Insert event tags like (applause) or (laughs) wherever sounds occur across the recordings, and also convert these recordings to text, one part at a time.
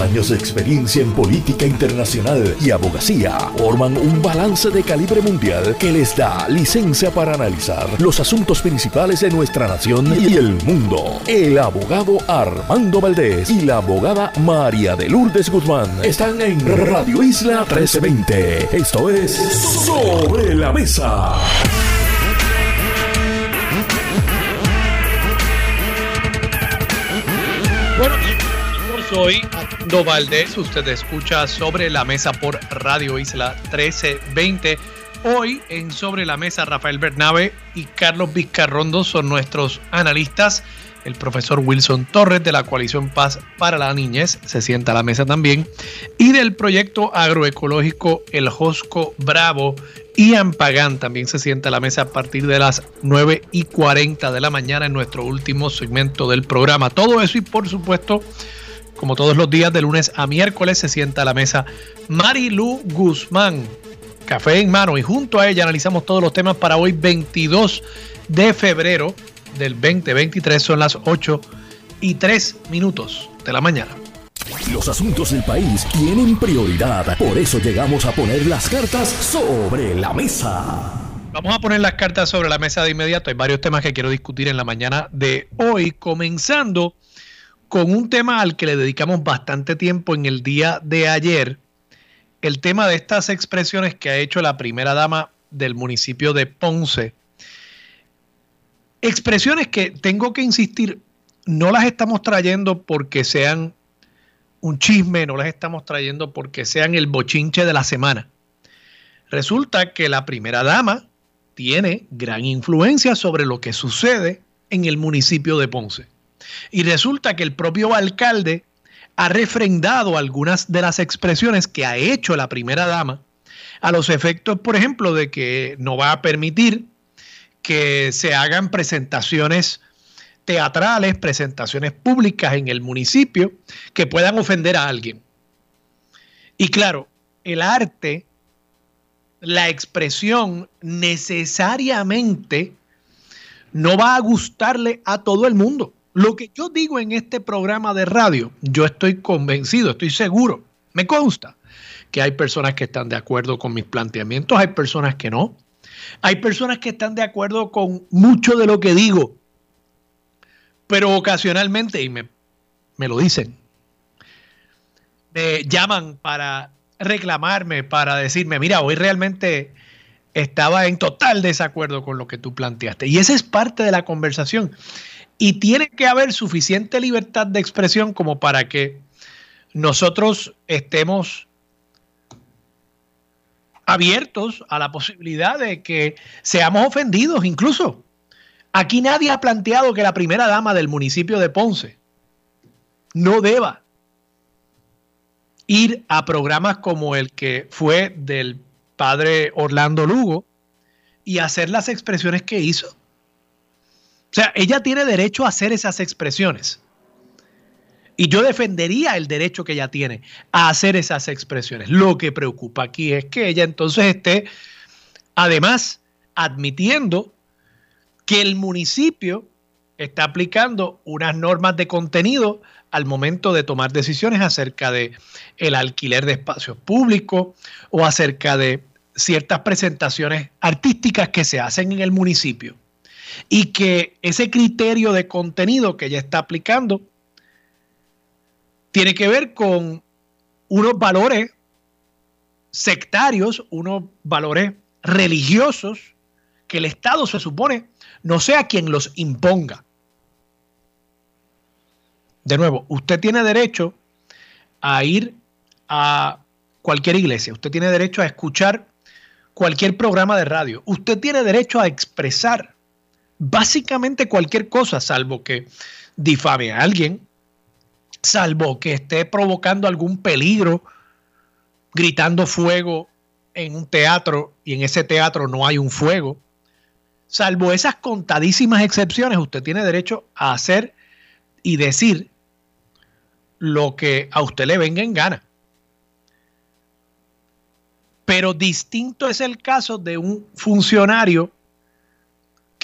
Años de experiencia en política internacional y abogacía forman un balance de calibre mundial que les da licencia para analizar los asuntos principales de nuestra nación y el mundo. El abogado Armando Valdés y la abogada María de Lourdes Guzmán están en Radio Isla 1320. Esto es Sobre la Mesa. Bueno, soy Valdés. Usted escucha Sobre la Mesa por Radio Isla 1320. Hoy en Sobre la Mesa, Rafael Bernabe y Carlos Vizcarrondo son nuestros analistas. El profesor Wilson Torres de la Coalición Paz para la Niñez se sienta a la mesa también. Y del proyecto agroecológico El Josco Bravo, Ian Pagán también se sienta a la mesa a partir de las 9 y 40 de la mañana en nuestro último segmento del programa. Todo eso y por supuesto, como todos los días de lunes a miércoles, se sienta a la mesa Marilu Guzmán, café en mano y junto a ella analizamos todos los temas para hoy 22 de febrero del 2023 son las 8 y 3 minutos de la mañana. Los asuntos del país tienen prioridad, por eso llegamos a poner las cartas sobre la mesa. Vamos a poner las cartas sobre la mesa de inmediato. Hay varios temas que quiero discutir en la mañana de hoy, comenzando con un tema al que le dedicamos bastante tiempo en el día de ayer, el tema de estas expresiones que ha hecho la primera dama del municipio de Ponce. Expresiones que tengo que insistir, no las estamos trayendo porque sean un chisme, no las estamos trayendo porque sean el bochinche de la semana. Resulta que la primera dama tiene gran influencia sobre lo que sucede en el municipio de Ponce. Y resulta que el propio alcalde ha refrendado algunas de las expresiones que ha hecho la primera dama a los efectos, por ejemplo, de que no va a permitir que se hagan presentaciones teatrales, presentaciones públicas en el municipio que puedan ofender a alguien. Y claro, el arte, la expresión necesariamente no va a gustarle a todo el mundo. Lo que yo digo en este programa de radio, yo estoy convencido, estoy seguro, me consta que hay personas que están de acuerdo con mis planteamientos, hay personas que no. Hay personas que están de acuerdo con mucho de lo que digo, pero ocasionalmente, y me, me lo dicen, me llaman para reclamarme, para decirme, mira, hoy realmente estaba en total desacuerdo con lo que tú planteaste. Y esa es parte de la conversación. Y tiene que haber suficiente libertad de expresión como para que nosotros estemos abiertos a la posibilidad de que seamos ofendidos incluso. Aquí nadie ha planteado que la primera dama del municipio de Ponce no deba ir a programas como el que fue del padre Orlando Lugo y hacer las expresiones que hizo. O sea, ella tiene derecho a hacer esas expresiones. Y yo defendería el derecho que ella tiene a hacer esas expresiones. Lo que preocupa aquí es que ella entonces esté, además, admitiendo que el municipio está aplicando unas normas de contenido al momento de tomar decisiones acerca de el alquiler de espacios públicos o acerca de ciertas presentaciones artísticas que se hacen en el municipio y que ese criterio de contenido que ella está aplicando tiene que ver con unos valores sectarios, unos valores religiosos que el Estado se supone no sea quien los imponga. De nuevo, usted tiene derecho a ir a cualquier iglesia, usted tiene derecho a escuchar cualquier programa de radio, usted tiene derecho a expresar básicamente cualquier cosa, salvo que difame a alguien, salvo que esté provocando algún peligro, gritando fuego en un teatro y en ese teatro no hay un fuego. Salvo esas contadísimas excepciones, usted tiene derecho a hacer y decir lo que a usted le venga en gana. Pero distinto es el caso de un funcionario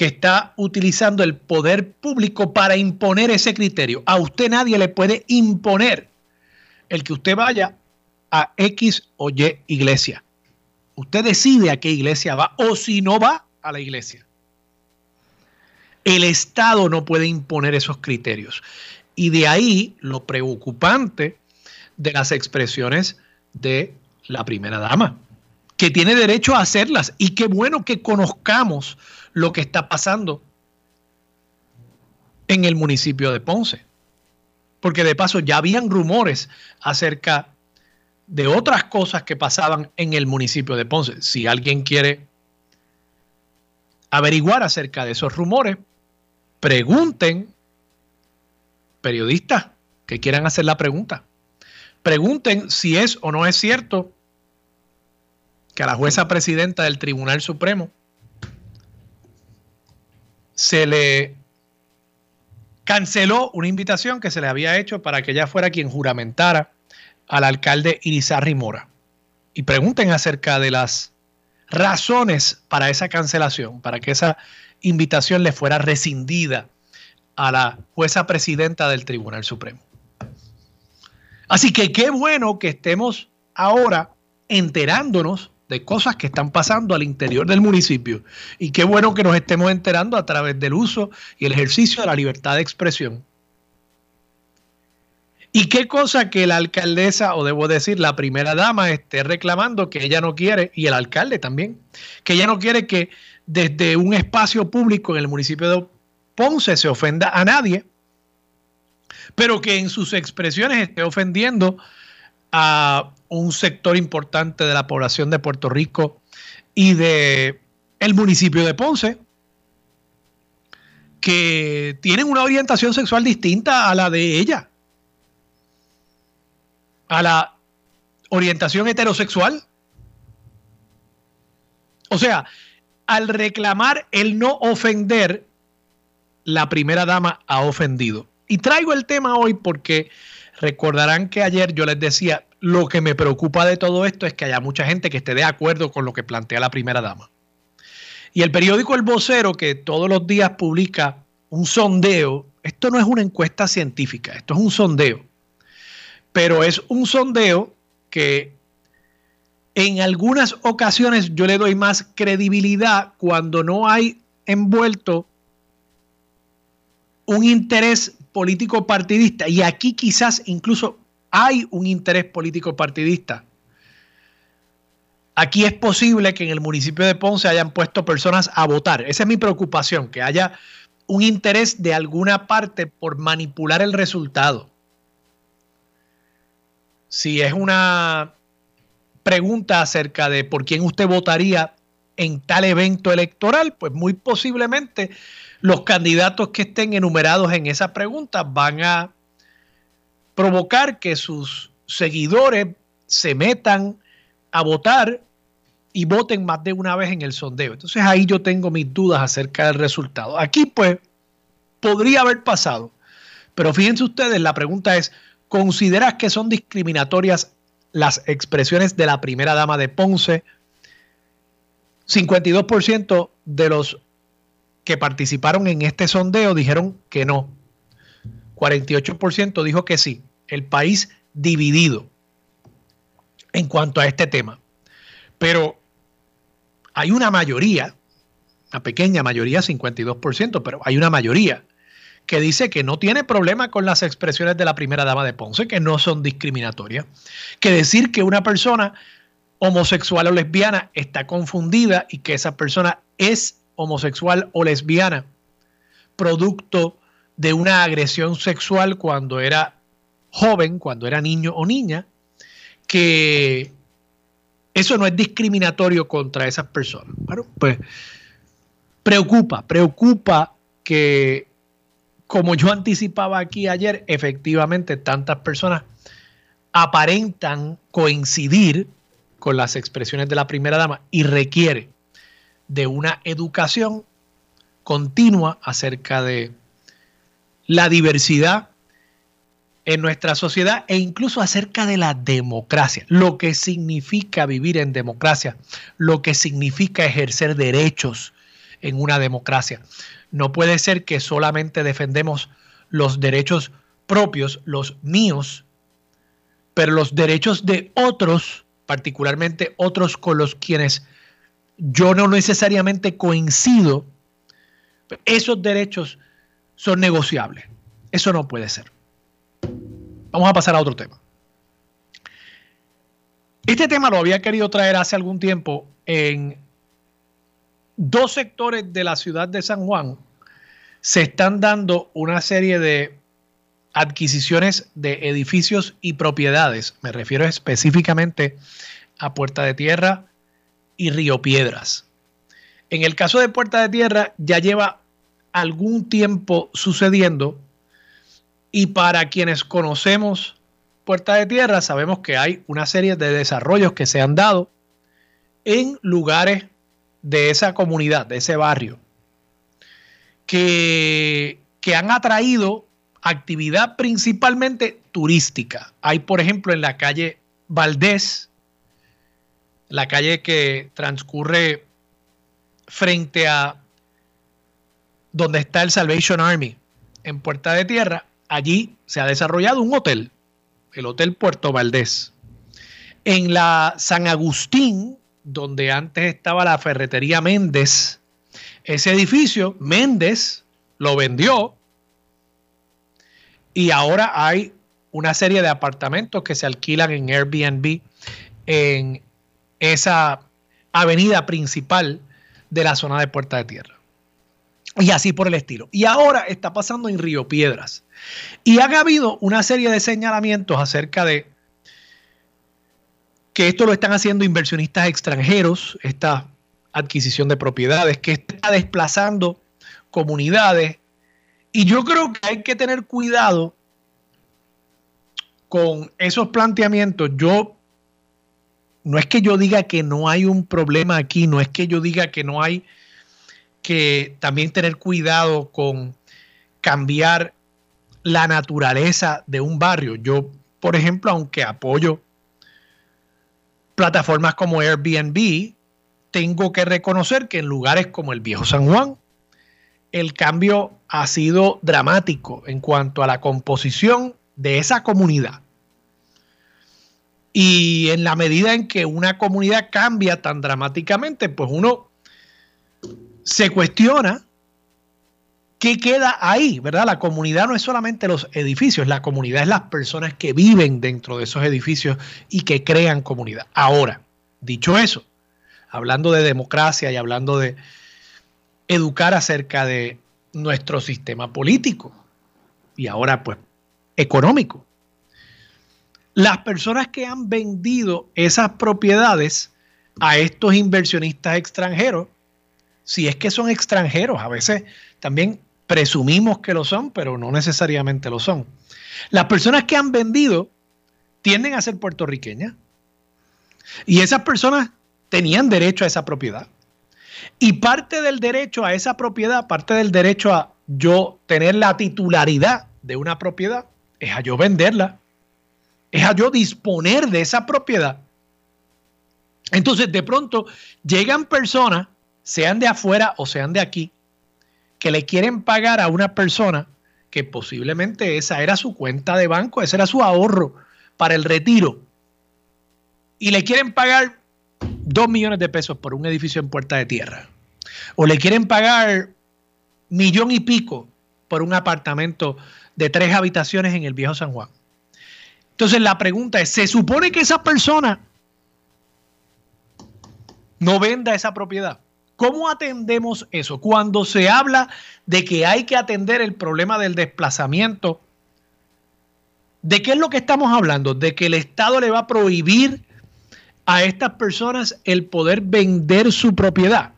que está utilizando el poder público para imponer ese criterio. A usted nadie le puede imponer el que usted vaya a X o Y iglesia. Usted decide a qué iglesia va o si no va a la iglesia. El Estado no puede imponer esos criterios. Y de ahí lo preocupante de las expresiones de la primera dama, que tiene derecho a hacerlas. Y qué bueno que conozcamos lo que está pasando en el municipio de Ponce. Porque de paso ya habían rumores acerca de otras cosas que pasaban en el municipio de Ponce. Si alguien quiere averiguar acerca de esos rumores, pregunten, periodistas que quieran hacer la pregunta, pregunten si es o no es cierto que a la jueza presidenta del Tribunal Supremo se le canceló una invitación que se le había hecho para que ella fuera quien juramentara al alcalde Irizarry Mora. Y pregunten acerca de las razones para esa cancelación, para que esa invitación le fuera rescindida a la jueza presidenta del Tribunal Supremo. Así que qué bueno que estemos ahora enterándonos de cosas que están pasando al interior del municipio. Y qué bueno que nos estemos enterando a través del uso y el ejercicio de la libertad de expresión. Y qué cosa que la alcaldesa, o debo decir, la primera dama, esté reclamando que ella no quiere, y el alcalde también, que ella no quiere que desde un espacio público en el municipio de Ponce se ofenda a nadie, pero que en sus expresiones esté ofendiendo a un sector importante de la población de Puerto Rico y de el municipio de Ponce, que tienen una orientación sexual distinta a la de ella, a la orientación heterosexual. O sea, al reclamar el no ofender, la primera dama ha ofendido. Y traigo el tema hoy porque recordarán que ayer yo les decía, lo que me preocupa de todo esto es que haya mucha gente que esté de acuerdo con lo que plantea la primera dama. Y el periódico El Vocero, que todos los días publica un sondeo, esto no es una encuesta científica, esto es un sondeo, pero es un sondeo que en algunas ocasiones yo le doy más credibilidad cuando no hay envuelto un interés político partidista. Y aquí quizás incluso hay un interés político partidista. Aquí es posible que en el municipio de Ponce hayan puesto personas a votar. Esa es mi preocupación, que haya un interés de alguna parte por manipular el resultado. Si es una pregunta acerca de por quién usted votaría en tal evento electoral, pues muy posiblemente los candidatos que estén enumerados en esa pregunta van a provocar que sus seguidores se metan a votar y voten más de una vez en el sondeo. Entonces ahí yo tengo mis dudas acerca del resultado. Aquí pues podría haber pasado, pero fíjense ustedes, la pregunta es, ¿consideras que son discriminatorias las expresiones de la primera dama de Ponce. 52% de los que participaron en este sondeo dijeron que no. 48% dijo que sí. El país dividido en cuanto a este tema. Pero hay una mayoría, una pequeña mayoría, 52%, pero hay una mayoría que dice que no tiene problema con las expresiones de la primera dama de Ponce, que no son discriminatorias, que decir que una persona homosexual o lesbiana está confundida y que esa persona es homosexual o lesbiana producto de una agresión sexual cuando era joven, cuando era niño o niña, que eso no es discriminatorio contra esas personas. Bueno, pues preocupa, preocupa que como yo anticipaba aquí ayer, efectivamente tantas personas aparentan coincidir con las expresiones de la primera dama y requiere de una educación continua acerca de la diversidad en nuestra sociedad e incluso acerca de la democracia, lo que significa vivir en democracia, lo que significa ejercer derechos en una democracia. No puede ser que solamente defendemos los derechos propios, los míos, pero los derechos de otros, particularmente otros con los quienes yo no necesariamente coincido, esos derechos son negociables. Eso no puede ser. Vamos a pasar a otro tema. Este tema lo había querido traer hace algún tiempo en dos sectores de la ciudad de San Juan. Se están dando una serie de adquisiciones de edificios y propiedades. Me refiero específicamente a Puerta de Tierra y Río Piedras. En el caso de Puerta de Tierra ya lleva algún tiempo sucediendo y para quienes conocemos Puerta de Tierra sabemos que hay una serie de desarrollos que se han dado en lugares de esa comunidad, de ese barrio, que, que han atraído actividad principalmente turística. Hay, por ejemplo, en la calle Valdés, la calle que transcurre frente a donde está el Salvation Army en Puerta de Tierra, allí se ha desarrollado un hotel, el Hotel Puerto Valdés. En la San Agustín, donde antes estaba la ferretería Méndez, ese edificio, Méndez lo vendió y ahora hay una serie de apartamentos que se alquilan en Airbnb en esa avenida principal de la zona de Puerta de Tierra. Y así por el estilo. Y ahora está pasando en Río Piedras. Y ha habido una serie de señalamientos acerca de que esto lo están haciendo inversionistas extranjeros, esta adquisición de propiedades, que está desplazando comunidades y yo creo que hay que tener cuidado con esos planteamientos. Yo, no es que yo diga que no hay un problema aquí, no es que yo diga que no hay que también tener cuidado con cambiar la naturaleza de un barrio. Yo, por ejemplo, aunque apoyo plataformas como Airbnb, tengo que reconocer que en lugares como el Viejo San Juan, el cambio ha sido dramático en cuanto a la composición de esa comunidad. Y en la medida en que una comunidad cambia tan dramáticamente, pues uno se cuestiona qué queda ahí, ¿verdad? La comunidad no es solamente los edificios, la comunidad es las personas que viven dentro de esos edificios y que crean comunidad. Ahora, dicho eso, hablando de democracia y hablando de educar acerca de nuestro sistema político y ahora pues económico. Las personas que han vendido esas propiedades a estos inversionistas extranjeros, si es que son extranjeros, a veces también presumimos que lo son, pero no necesariamente lo son. Las personas que han vendido tienden a ser puertorriqueñas y esas personas tenían derecho a esa propiedad. Y parte del derecho a esa propiedad, parte del derecho a yo tener la titularidad de una propiedad, es a yo venderla, es a yo disponer de esa propiedad. Entonces, de pronto llegan personas, sean de afuera o sean de aquí, que le quieren pagar a una persona que posiblemente esa era su cuenta de banco, ese era su ahorro para el retiro, y le quieren pagar dos millones de pesos por un edificio en Puerta de Tierra, o le quieren pagar millón y pico por un apartamento de tres habitaciones en el viejo San Juan. Entonces la pregunta es, ¿se supone que esa persona no venda esa propiedad? ¿Cómo atendemos eso? Cuando se habla de que hay que atender el problema del desplazamiento, ¿de qué es lo que estamos hablando? ¿De que el Estado le va a prohibir a estas personas el poder vender su propiedad?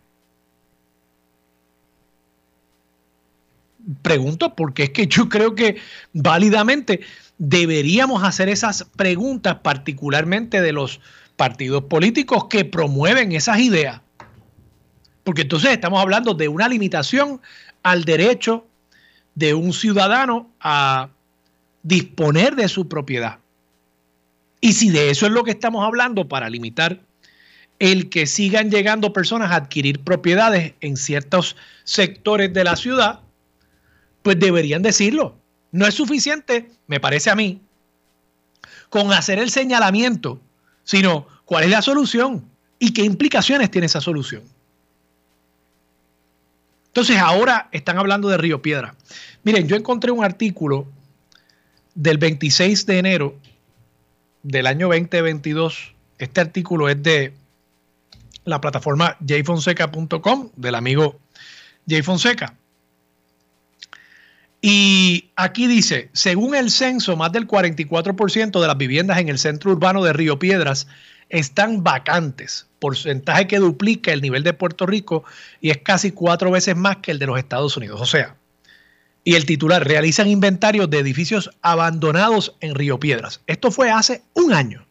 Pregunto porque es que yo creo que válidamente deberíamos hacer esas preguntas, particularmente de los partidos políticos que promueven esas ideas. Porque entonces estamos hablando de una limitación al derecho de un ciudadano a disponer de su propiedad. Y si de eso es lo que estamos hablando para limitar el que sigan llegando personas a adquirir propiedades en ciertos sectores de la ciudad, pues deberían decirlo. No es suficiente, me parece a mí, con hacer el señalamiento, sino cuál es la solución y qué implicaciones tiene esa solución. Entonces ahora están hablando de Río Piedra. Miren, yo encontré un artículo del 26 de enero del año 2022. Este artículo es de la plataforma jfonseca.com del amigo Jay Fonseca. Y aquí dice, según el censo, más del 44% de las viviendas en el centro urbano de Río Piedras están vacantes, porcentaje que duplica el nivel de Puerto Rico y es casi cuatro veces más que el de los Estados Unidos. O sea, y el titular, realizan inventarios de edificios abandonados en Río Piedras. Esto fue hace un año,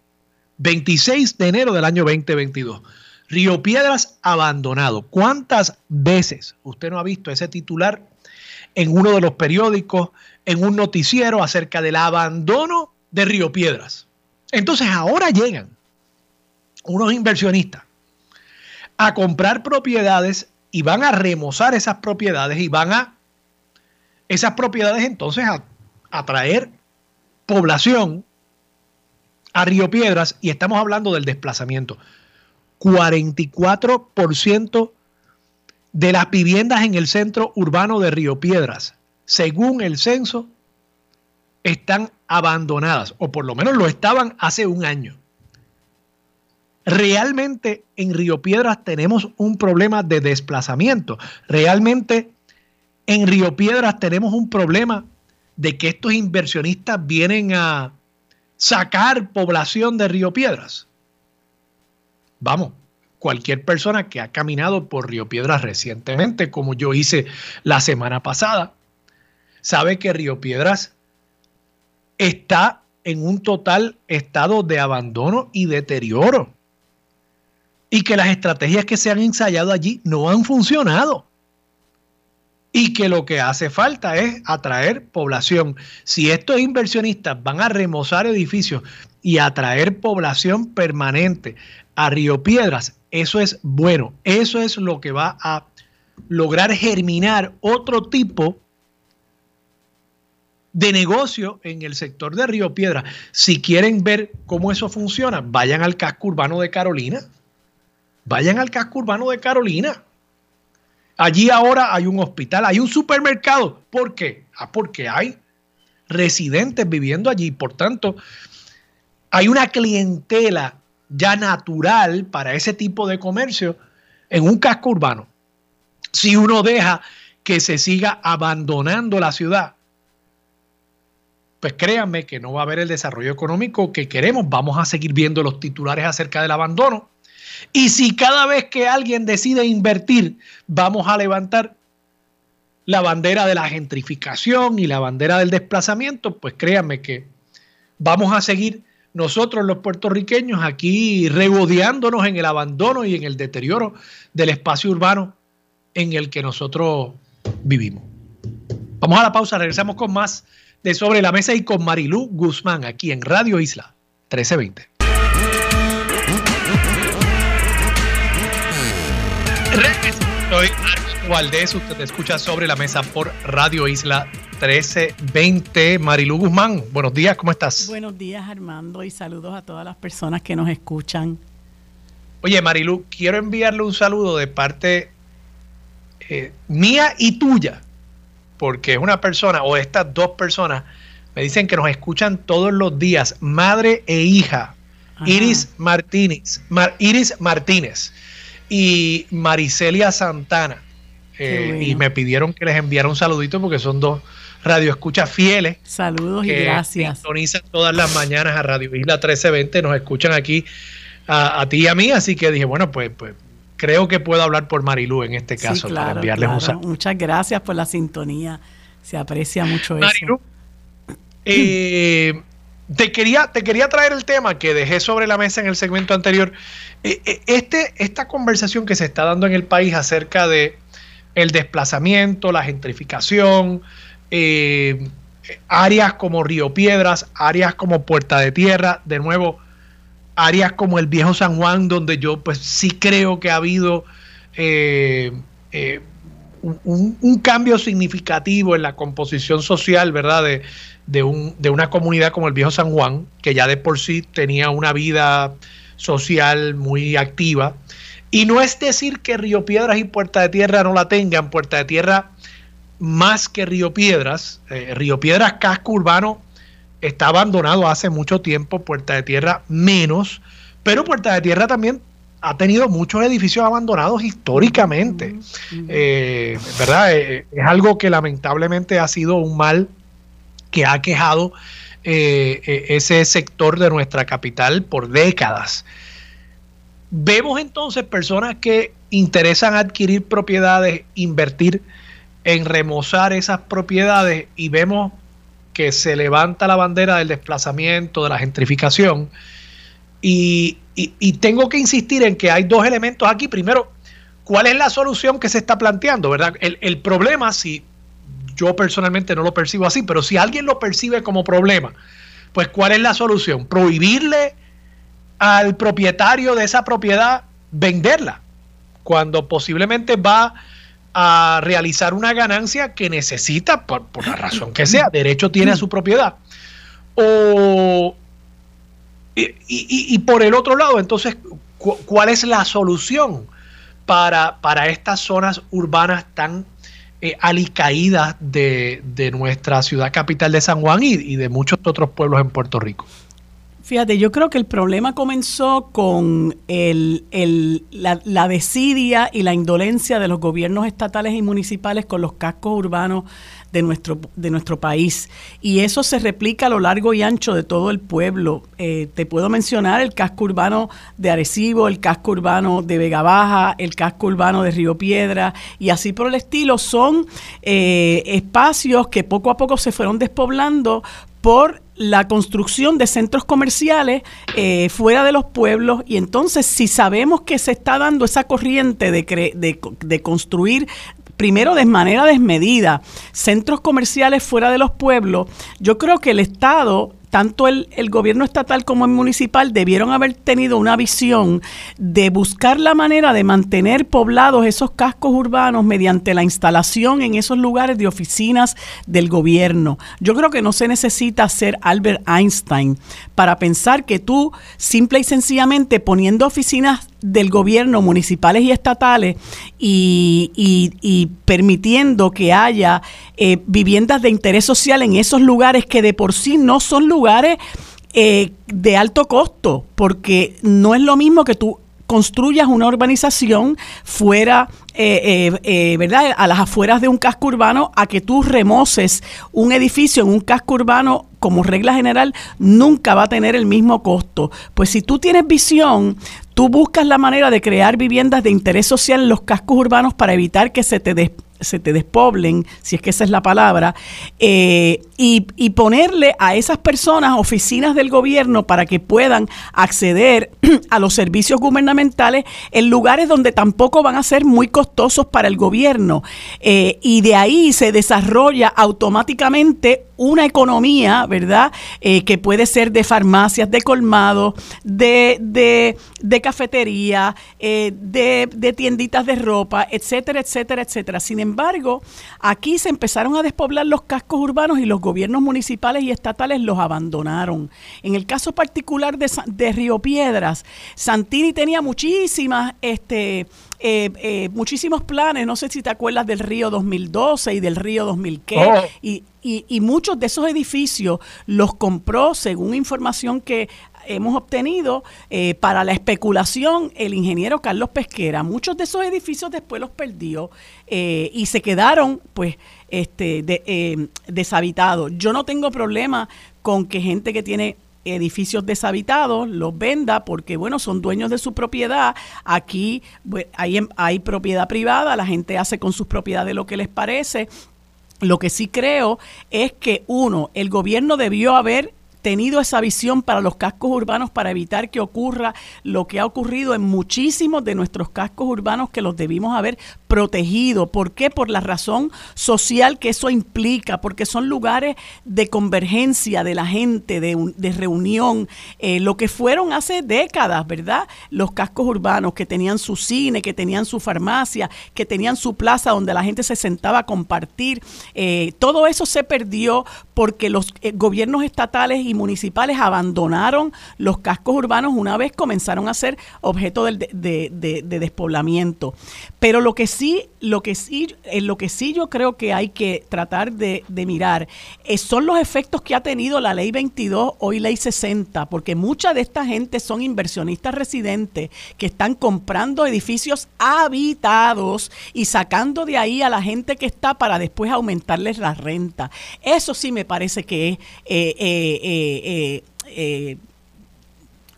26 de enero del año 2022. Río Piedras abandonado. ¿Cuántas veces usted no ha visto ese titular en uno de los periódicos, en un noticiero acerca del abandono de Río Piedras? Entonces ahora llegan unos inversionistas a comprar propiedades y van a remozar esas propiedades y van a esas propiedades entonces a atraer población a Río Piedras y estamos hablando del desplazamiento. 44% de las viviendas en el centro urbano de Río Piedras, según el censo, están abandonadas, o por lo menos lo estaban hace un año. Realmente en Río Piedras tenemos un problema de desplazamiento. Realmente en Río Piedras tenemos un problema de que estos inversionistas vienen a sacar población de Río Piedras. Vamos, cualquier persona que ha caminado por Río Piedras recientemente, como yo hice la semana pasada, sabe que Río Piedras está en un total estado de abandono y deterioro. Y que las estrategias que se han ensayado allí no han funcionado y que lo que hace falta es atraer población. Si estos inversionistas van a remozar edificios y atraer población permanente a Río Piedras, eso es bueno. Eso es lo que va a lograr germinar otro tipo de negocio en el sector de Río Piedras. Si quieren ver cómo eso funciona, vayan al casco urbano de Carolina. Vayan al casco urbano de Carolina. Allí ahora hay un hospital, hay un supermercado. ¿Por qué? Ah, porque hay residentes viviendo allí. Por tanto, hay una clientela ya natural para ese tipo de comercio en un casco urbano. Si uno deja que se siga abandonando la ciudad, pues créanme que no va a haber el desarrollo económico que queremos. Vamos a seguir viendo los titulares acerca del abandono y si cada vez que alguien decide invertir, vamos a levantar la bandera de la gentrificación y la bandera del desplazamiento, pues créanme que vamos a seguir nosotros los puertorriqueños aquí regodeándonos en el abandono y en el deterioro del espacio urbano en el que nosotros vivimos. Vamos a la pausa, regresamos con más de Sobre la Mesa y con Marilú Guzmán aquí en Radio Isla 1320. Soy Valdés, usted escucha sobre la mesa por Radio Isla 1320. Marilu Guzmán, buenos días, ¿cómo estás? Buenos días Armando y saludos a todas las personas que nos escuchan. Oye Marilu, quiero enviarle un saludo de parte eh, mía y tuya, porque es una persona, o estas dos personas, me dicen que nos escuchan todos los días, madre e hija, Iris Martínez, Iris Martínez y Maricelia Santana. Eh, y me pidieron que les enviara un saludito porque son dos radioescuchas fieles. Saludos y gracias. Sintonizan todas las mañanas a Radio Isla 1320, nos escuchan aquí a, ti y a mí, así que dije, bueno, pues, pues creo que puedo hablar por Marilú en este caso para enviarles un saludo. Muchas gracias por la sintonía, se aprecia mucho eso. Eh, te quería, te quería traer el tema que dejé sobre la mesa en el segmento anterior. Eh, eh, este, esta conversación que se está dando en el país acerca de el desplazamiento, la gentrificación, eh, áreas como Río Piedras, áreas como Puerta de Tierra, de nuevo, áreas como el viejo San Juan, donde yo pues sí creo que ha habido un, cambio significativo en la composición social, ¿verdad? De, de, un, de una comunidad como el Viejo San Juan, que ya de por sí tenía una vida social muy activa. Y no es decir que Río Piedras y Puerta de Tierra no la tengan, Puerta de Tierra más que Río Piedras. Eh, Río Piedras, casco urbano, está abandonado hace mucho tiempo, Puerta de Tierra menos, pero Puerta de Tierra también ha tenido muchos edificios abandonados históricamente. Eh, ¿Verdad? Eh, es algo que lamentablemente ha sido un mal que ha quejado eh, ese sector de nuestra capital por décadas. Vemos entonces personas que interesan adquirir propiedades, invertir en remozar esas propiedades y vemos que se levanta la bandera del desplazamiento, de la gentrificación y, tengo que insistir en que hay dos elementos aquí. Primero, ¿cuál es la solución que se está planteando? ¿verdad? El, problema, si yo personalmente no lo percibo así, pero si alguien lo percibe como problema, pues ¿cuál es la solución? Prohibirle al propietario de esa propiedad venderla, cuando posiblemente va a realizar una ganancia que necesita, por, por la razón que sea, derecho tiene a su propiedad. O y, por el otro lado, entonces, ¿cuál es la solución para, para estas zonas urbanas tan eh, alicaídas de, nuestra ciudad capital de San Juan y, de muchos otros pueblos en Puerto Rico? Fíjate, yo creo que el problema comenzó con el, la, la, desidia y la indolencia de los gobiernos estatales y municipales con los cascos urbanos de nuestro, de nuestro país. Y eso se replica a lo largo y ancho de todo el pueblo. Eh, te puedo mencionar el casco urbano de Arecibo, el casco urbano de Vega Baja, el casco urbano de Río Piedra y así por el estilo. Son eh, espacios que poco a poco se fueron despoblando por la construcción de centros comerciales eh, fuera de los pueblos y entonces si sabemos que se está dando esa corriente de, de, de construir primero de manera desmedida, centros comerciales fuera de los pueblos, yo creo que el Estado tanto el, gobierno estatal como el municipal debieron haber tenido una visión de buscar la manera de mantener poblados esos cascos urbanos mediante la instalación en esos lugares de oficinas del gobierno. Yo creo que no se necesita ser Albert Einstein para pensar que tú simple y sencillamente poniendo oficinas del gobierno, municipales y estatales, y, permitiendo que haya eh, viviendas de interés social en esos lugares que de por sí no son lugares eh, de alto costo, porque no es lo mismo que tú construyas una urbanización fuera, eh, ¿verdad? A las afueras de un casco urbano, a que tú remoces un edificio en un casco urbano como regla general nunca va a tener el mismo costo. Pues si tú tienes visión, Tú buscas la manera de crear viviendas de interés social en los cascos urbanos para evitar que se te, se te despoblen, si es que esa es la palabra, eh, y, y, ponerle a esas personas oficinas del gobierno para que puedan acceder (clears throat) a los servicios gubernamentales en lugares donde tampoco van a ser muy costosos para el gobierno. Eh, y de ahí se desarrolla automáticamente una economía, ¿verdad? Eh, que puede ser de farmacias, de colmados, de, de, de cafetería, eh, de, de, tienditas de ropa, etcétera, etcétera, etcétera. Sin embargo, aquí se empezaron a despoblar los cascos urbanos y los gobiernos municipales y estatales los abandonaron. En el caso particular de, de Río Piedras, Santini tenía muchísimas este, eh, eh, muchísimos planes, no sé si te acuerdas del Río 2012 y del Río 2000 y, y, muchos de esos edificios los compró, según información que hemos obtenido eh, para la especulación el ingeniero Carlos Pesquera. Muchos de esos edificios después los perdió y se quedaron pues este de, deshabitados. Yo no tengo problema con que gente que tiene edificios deshabitados, los venda porque, bueno, son dueños de su propiedad. Aquí hay, hay propiedad privada, la gente hace con sus propiedades lo que les parece. Lo que sí creo es que, uno, el gobierno debió haber tenido esa visión para los cascos urbanos para evitar que ocurra lo que ha ocurrido en muchísimos de nuestros cascos urbanos que los debimos haber protegido. ¿Por qué? Por la razón social que eso implica, porque son lugares de convergencia de la gente, de, de reunión, eh, lo que fueron hace décadas, ¿verdad? Los cascos urbanos que tenían su cine, que tenían su farmacia, que tenían su plaza donde la gente se sentaba a compartir. Eh, todo eso se perdió porque los eh, gobiernos estatales y municipales abandonaron los cascos urbanos una vez comenzaron a ser objeto de, de, despoblamiento. Pero lo que sí, lo que sí, en lo que sí yo creo que hay que tratar de, mirar eh, son los efectos que ha tenido la ley 22, hoy ley 60, porque mucha de esta gente son inversionistas residentes que están comprando edificios habitados y sacando de ahí a la gente que está para después aumentarles la renta. Eso sí me parece que es... Eh, eh, eh,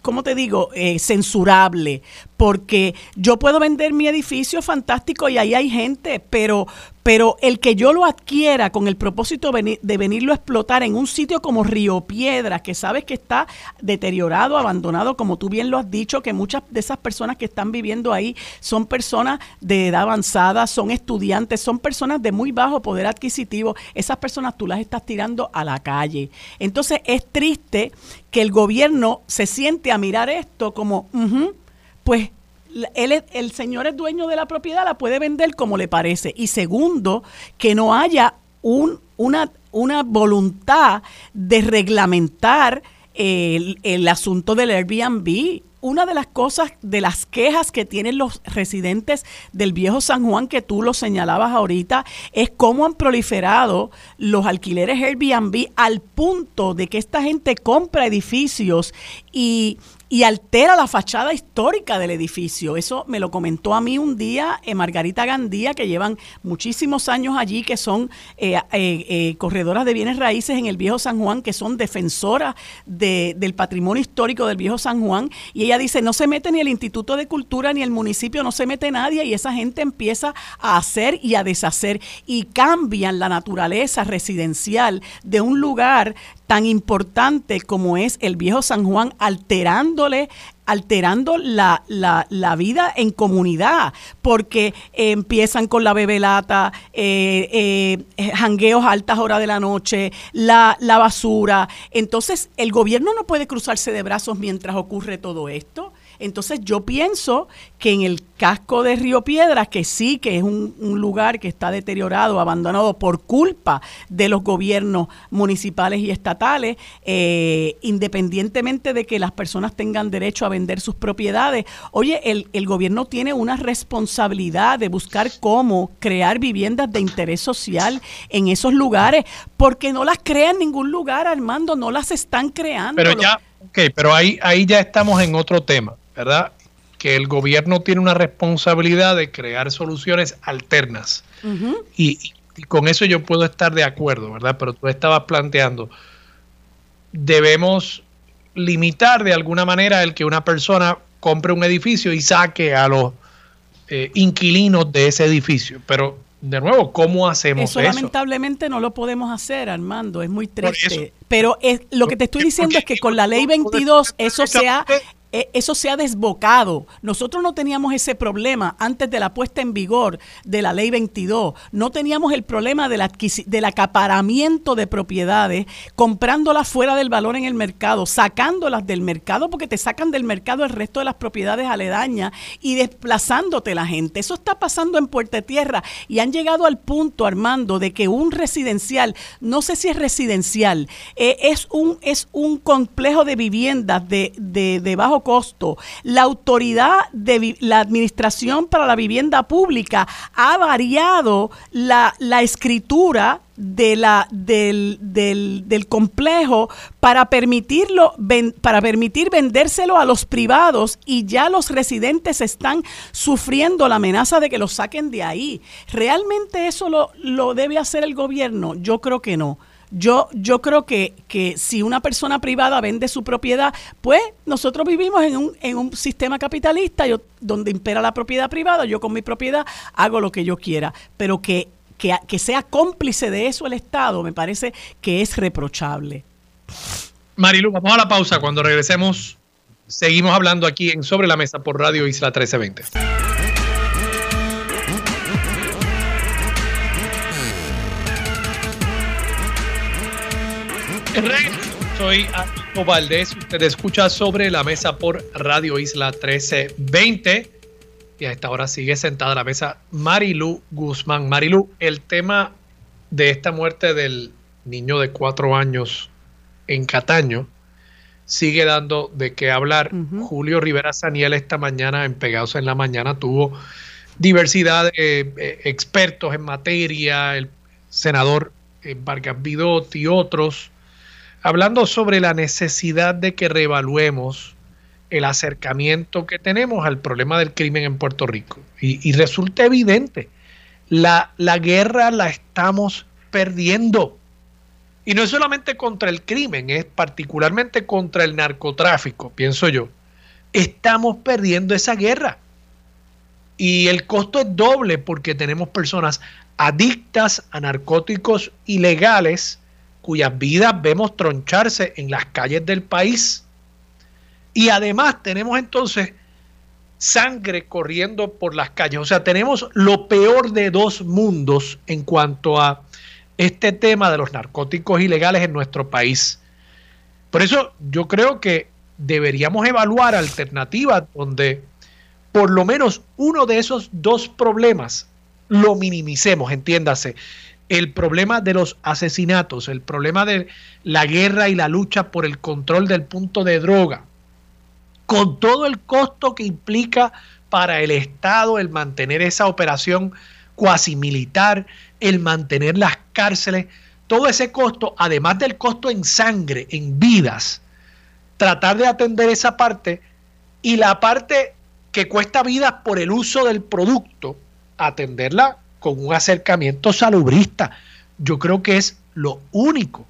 ¿cómo te digo?, censurable, porque yo puedo vender mi edificio fantástico y ahí hay gente, pero, pero el que yo lo adquiera con el propósito de venirlo a explotar en un sitio como Río Piedras, que sabes que está deteriorado, abandonado, como tú bien lo has dicho, que muchas de esas personas que están viviendo ahí son personas de edad avanzada, son estudiantes, son personas de muy bajo poder adquisitivo, esas personas tú las estás tirando a la calle. Entonces es triste que el gobierno se siente a mirar esto como, pues él, el señor es dueño de la propiedad, la puede vender como le parece. Y segundo, que no haya un, una, una voluntad de reglamentar el, el asunto del Airbnb una de las cosas, de las quejas que tienen los residentes del viejo San Juan, que tú lo señalabas ahorita, es cómo han proliferado los alquileres Airbnb al punto de que esta gente compra edificios y y altera la fachada histórica del edificio. Eso me lo comentó a mí un día eh, Margarita Gandía, que llevan muchísimos años allí, que son eh, eh, corredoras de bienes raíces en el Viejo San Juan, que son defensoras del patrimonio histórico del Viejo San Juan. Y ella dice, no se mete ni el Instituto de Cultura ni el municipio, no se mete nadie y esa gente empieza a hacer y a deshacer y cambian la naturaleza residencial de un lugar tan importante como es el viejo San Juan, alterándole alterando la, la, la, vida en comunidad, porque empiezan con la bebelata, eh, eh, jangueos a altas horas de la noche, la, la basura. Entonces, el gobierno no puede cruzarse de brazos mientras ocurre todo esto. Entonces yo pienso que en el casco de Río Piedras, que sí que es un, lugar que está deteriorado, abandonado por culpa de los gobiernos municipales y estatales, eh, independientemente de que las personas tengan derecho a vender sus propiedades, oye, el, gobierno tiene una responsabilidad de buscar cómo crear viviendas de interés social en esos lugares, porque no las crea en ningún lugar, Armando, no las están creando. Pero ya, ok, pero ahí, ahí ya estamos en otro tema ¿verdad? Que el gobierno tiene una responsabilidad de crear soluciones alternas. y, con eso yo puedo estar de acuerdo, ¿verdad? Pero tú estabas planteando, debemos limitar de alguna manera el que una persona compre un edificio y saque a los eh, inquilinos de ese edificio. Pero, de nuevo, ¿cómo hacemos eso? Eso lamentablemente no lo podemos hacer, Armando, es muy triste. Pero es, lo que te estoy diciendo es que con la ley 22 eso se ha eso se ha desbocado. Nosotros no teníamos ese problema antes de la puesta en vigor de la ley 22. No teníamos el problema del, del acaparamiento de propiedades, comprándolas fuera del valor en el mercado, sacándolas del mercado porque te sacan del mercado el resto de las propiedades aledañas y desplazándote la gente. Eso está pasando en Puerta Tierra y han llegado al punto, Armando, de que un residencial, no sé si es residencial, eh, es, un, es un complejo de viviendas de, de, de bajo costo. La autoridad de la Administración para la Vivienda Pública ha variado la, escritura de la, del, del, complejo para permitirlo para permitir vendérselo a los privados y ya los residentes están sufriendo la amenaza de que los saquen de ahí. ¿Realmente eso lo, lo debe hacer el gobierno? Yo creo que no. Yo, yo creo que, que si una persona privada vende su propiedad, pues nosotros vivimos en un, en un sistema capitalista yo, donde impera la propiedad privada, yo con mi propiedad hago lo que yo quiera, pero que, que, sea cómplice de eso el Estado me parece que es reprochable. Marilu, vamos a la pausa. Cuando regresemos, seguimos hablando aquí en Sobre la Mesa por Radio Isla 1320. Soy Alberto Valdés. Usted escucha sobre la mesa por Radio Isla 1320. Y a esta hora sigue sentada a la mesa Marilu Guzmán. Marilu, el tema de esta muerte del niño de cuatro años en Cataño sigue dando de qué hablar. Julio Rivera Saniel esta mañana en Pegados en la Mañana tuvo diversidad de eh, expertos en materia, el senador eh, Vargas Vidot y otros hablando sobre la necesidad de que reevaluemos el acercamiento que tenemos al problema del crimen en Puerto Rico. Y, resulta evidente, la, la guerra la estamos perdiendo. Y no es solamente contra el crimen, es particularmente contra el narcotráfico, pienso yo. Estamos perdiendo esa guerra. Y el costo es doble porque tenemos personas adictas a narcóticos ilegales cuyas vidas vemos troncharse en las calles del país. Y además tenemos entonces sangre corriendo por las calles. O sea, tenemos lo peor de dos mundos en cuanto a este tema de los narcóticos ilegales en nuestro país. Por eso yo creo que deberíamos evaluar alternativas donde por lo menos uno de esos dos problemas lo minimicemos, entiéndase el problema de los asesinatos, el problema de la guerra y la lucha por el control del punto de droga, con todo el costo que implica para el Estado el mantener esa operación cuasi militar, el mantener las cárceles, todo ese costo, además del costo en sangre, en vidas, tratar de atender esa parte y la parte que cuesta vidas por el uso del producto, atenderla con un acercamiento salubrista. Yo creo que es lo único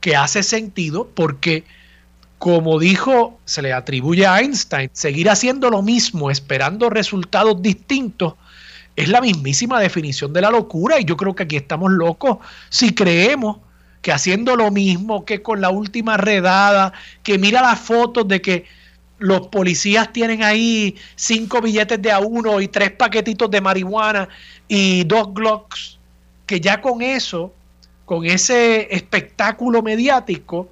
que hace sentido porque, como dijo, se le atribuye a Einstein, seguir haciendo lo mismo, esperando resultados distintos, es la mismísima definición de la locura. Y yo creo que aquí estamos locos si creemos que haciendo lo mismo que con la última redada, que mira las fotos de que los policías tienen ahí cinco billetes de a uno y tres paquetitos de marihuana y dos Glocks, que ya con eso, con ese espectáculo mediático,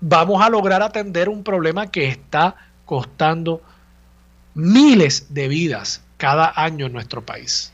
vamos a lograr atender un problema que está costando miles de vidas cada año en nuestro país.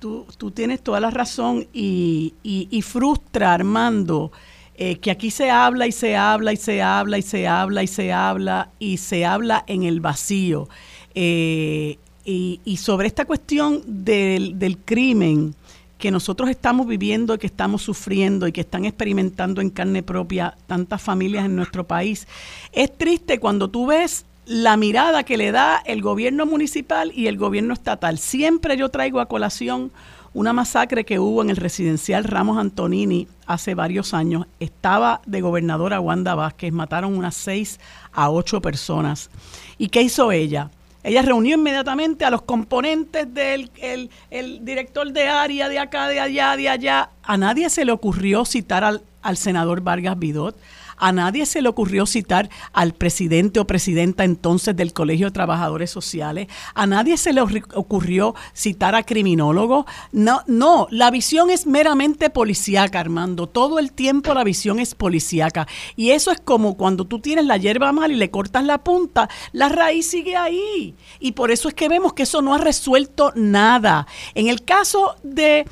Tú, tienes toda la razón y, y frustra, Armando, eh, que aquí se habla y se habla y se habla y se habla y se habla y se habla en el vacío. Eh, y, sobre esta cuestión del, del crimen que nosotros estamos viviendo y que estamos sufriendo y que están experimentando en carne propia tantas familias en nuestro país, es triste cuando tú ves la mirada que le da el gobierno municipal y el gobierno estatal. Siempre yo traigo a colación una masacre que hubo en el residencial Ramos Antonini hace varios años. Estaba de gobernadora Wanda Vázquez, mataron unas seis a ocho personas. ¿Y qué hizo ella? Ella reunió inmediatamente a los componentes del el, director de área, de acá, de allá, de allá. A nadie se le ocurrió citar al, al senador Vargas Vidot. A nadie se le ocurrió citar al presidente o presidenta entonces del Colegio de Trabajadores Sociales. A nadie se le ocurrió citar a criminólogos. No, no, la visión es meramente policíaca, Armando. Todo el tiempo la visión es policíaca. Y eso es como cuando tú tienes la hierba mal y le cortas la punta, la raíz sigue ahí. Y por eso es que vemos que eso no ha resuelto nada. En el caso de,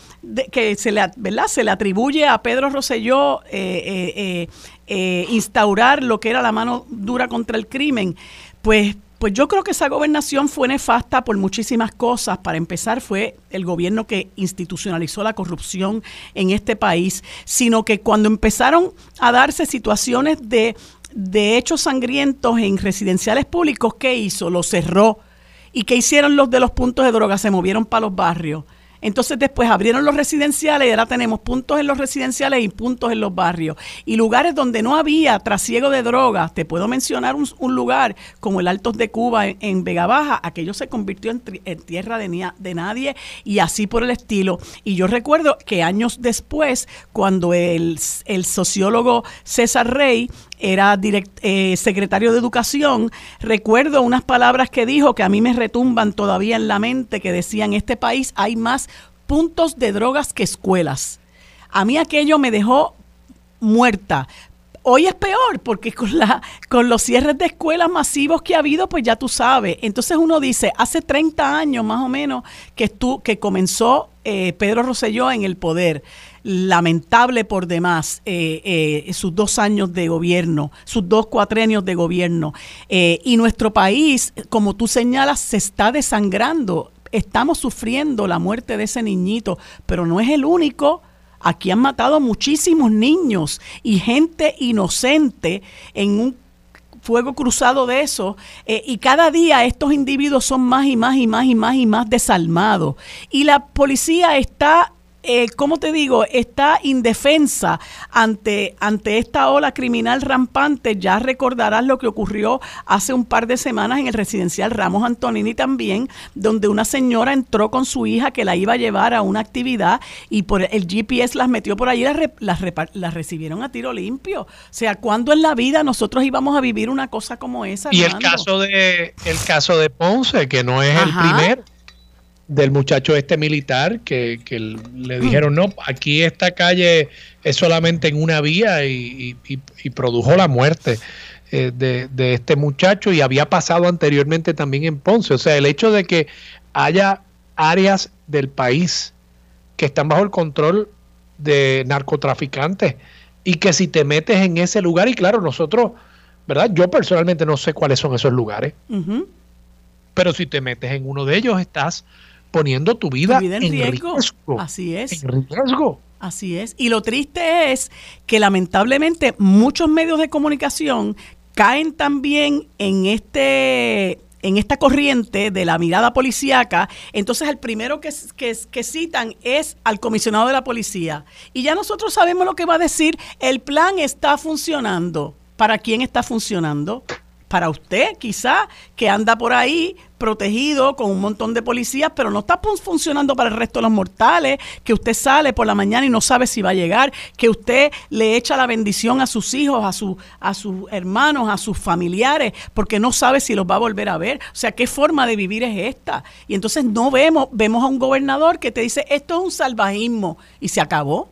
que se le, ¿verdad? se le atribuye a Pedro Rosselló eh, eh, eh eh, instaurar lo que era la mano dura contra el crimen, pues pues yo creo que esa gobernación fue nefasta por muchísimas cosas. Para empezar, fue el gobierno que institucionalizó la corrupción en este país, sino que cuando empezaron a darse situaciones de, de hechos sangrientos en residenciales públicos, ¿qué hizo? Lo cerró. ¿Y qué hicieron los de los puntos de droga? Se movieron para los barrios. Entonces después abrieron los residenciales y ahora tenemos puntos en los residenciales y puntos en los barrios. Y lugares donde no había trasiego de drogas, te puedo mencionar un, lugar como el Altos de Cuba en, Vega Baja, aquello se convirtió en, tierra de, nadie y así por el estilo. Y yo recuerdo que años después, cuando el, el sociólogo César Rey era eh, secretario de Educación, recuerdo unas palabras que dijo que a mí me retumban todavía en la mente, que decían, en este país hay más puntos de drogas que escuelas. A mí aquello me dejó muerta. Hoy es peor porque con, la, con los cierres de escuelas masivos que ha habido, pues ya tú sabes. Entonces uno dice, hace 30 años más o menos que, que comenzó eh, Pedro Rosselló en el poder lamentable por demás eh, eh, sus dos años de gobierno, sus dos cuatrenios de gobierno. y nuestro país, como tú señalas, se está desangrando. Estamos sufriendo la muerte de ese niñito, pero no es el único. Aquí han matado muchísimos niños y gente inocente en un fuego cruzado de eso. Eh, y cada día estos individuos son más y más y más y más y más desalmados. Y la policía está eh, ¿cómo te digo? Está indefensa ante, ante esta ola criminal rampante. Ya recordarás lo que ocurrió hace un par de semanas en el residencial Ramos Antonini también, donde una señora entró con su hija que la iba a llevar a una actividad y por el GPS las metió por allí, las, las, recibieron a tiro limpio. O sea, ¿cuándo en la vida nosotros íbamos a vivir una cosa como esa? Y el caso de el caso de Ponce, que no es el primer del muchacho este militar que, le dijeron, no, aquí esta calle es solamente en una vía y, produjo la muerte eh, de, de, este muchacho y había pasado anteriormente también en Ponce. O sea, el hecho de que haya áreas del país que están bajo el control de narcotraficantes y que si te metes en ese lugar, y claro, nosotros, ¿verdad? Yo personalmente no sé cuáles son esos lugares, pero si te metes en uno de ellos estás poniendo tu vida, en, riesgo. Así es. En riesgo. Así es. Y lo triste es que lamentablemente muchos medios de comunicación caen también en este en esta corriente de la mirada policíaca, entonces el primero que, que, que, citan es al comisionado de la policía. Y ya nosotros sabemos lo que va a decir, el plan está funcionando. ¿Para quién está funcionando? para usted quizá que anda por ahí protegido con un montón de policías, pero no está funcionando para el resto de los mortales, que usted sale por la mañana y no sabe si va a llegar, que usted le echa la bendición a sus hijos, a, su, a sus hermanos, a sus familiares, porque no sabe si los va a volver a ver. O sea, ¿qué forma de vivir es esta? Y entonces no vemos, vemos a un gobernador que te dice, esto es un salvajismo, y se acabó.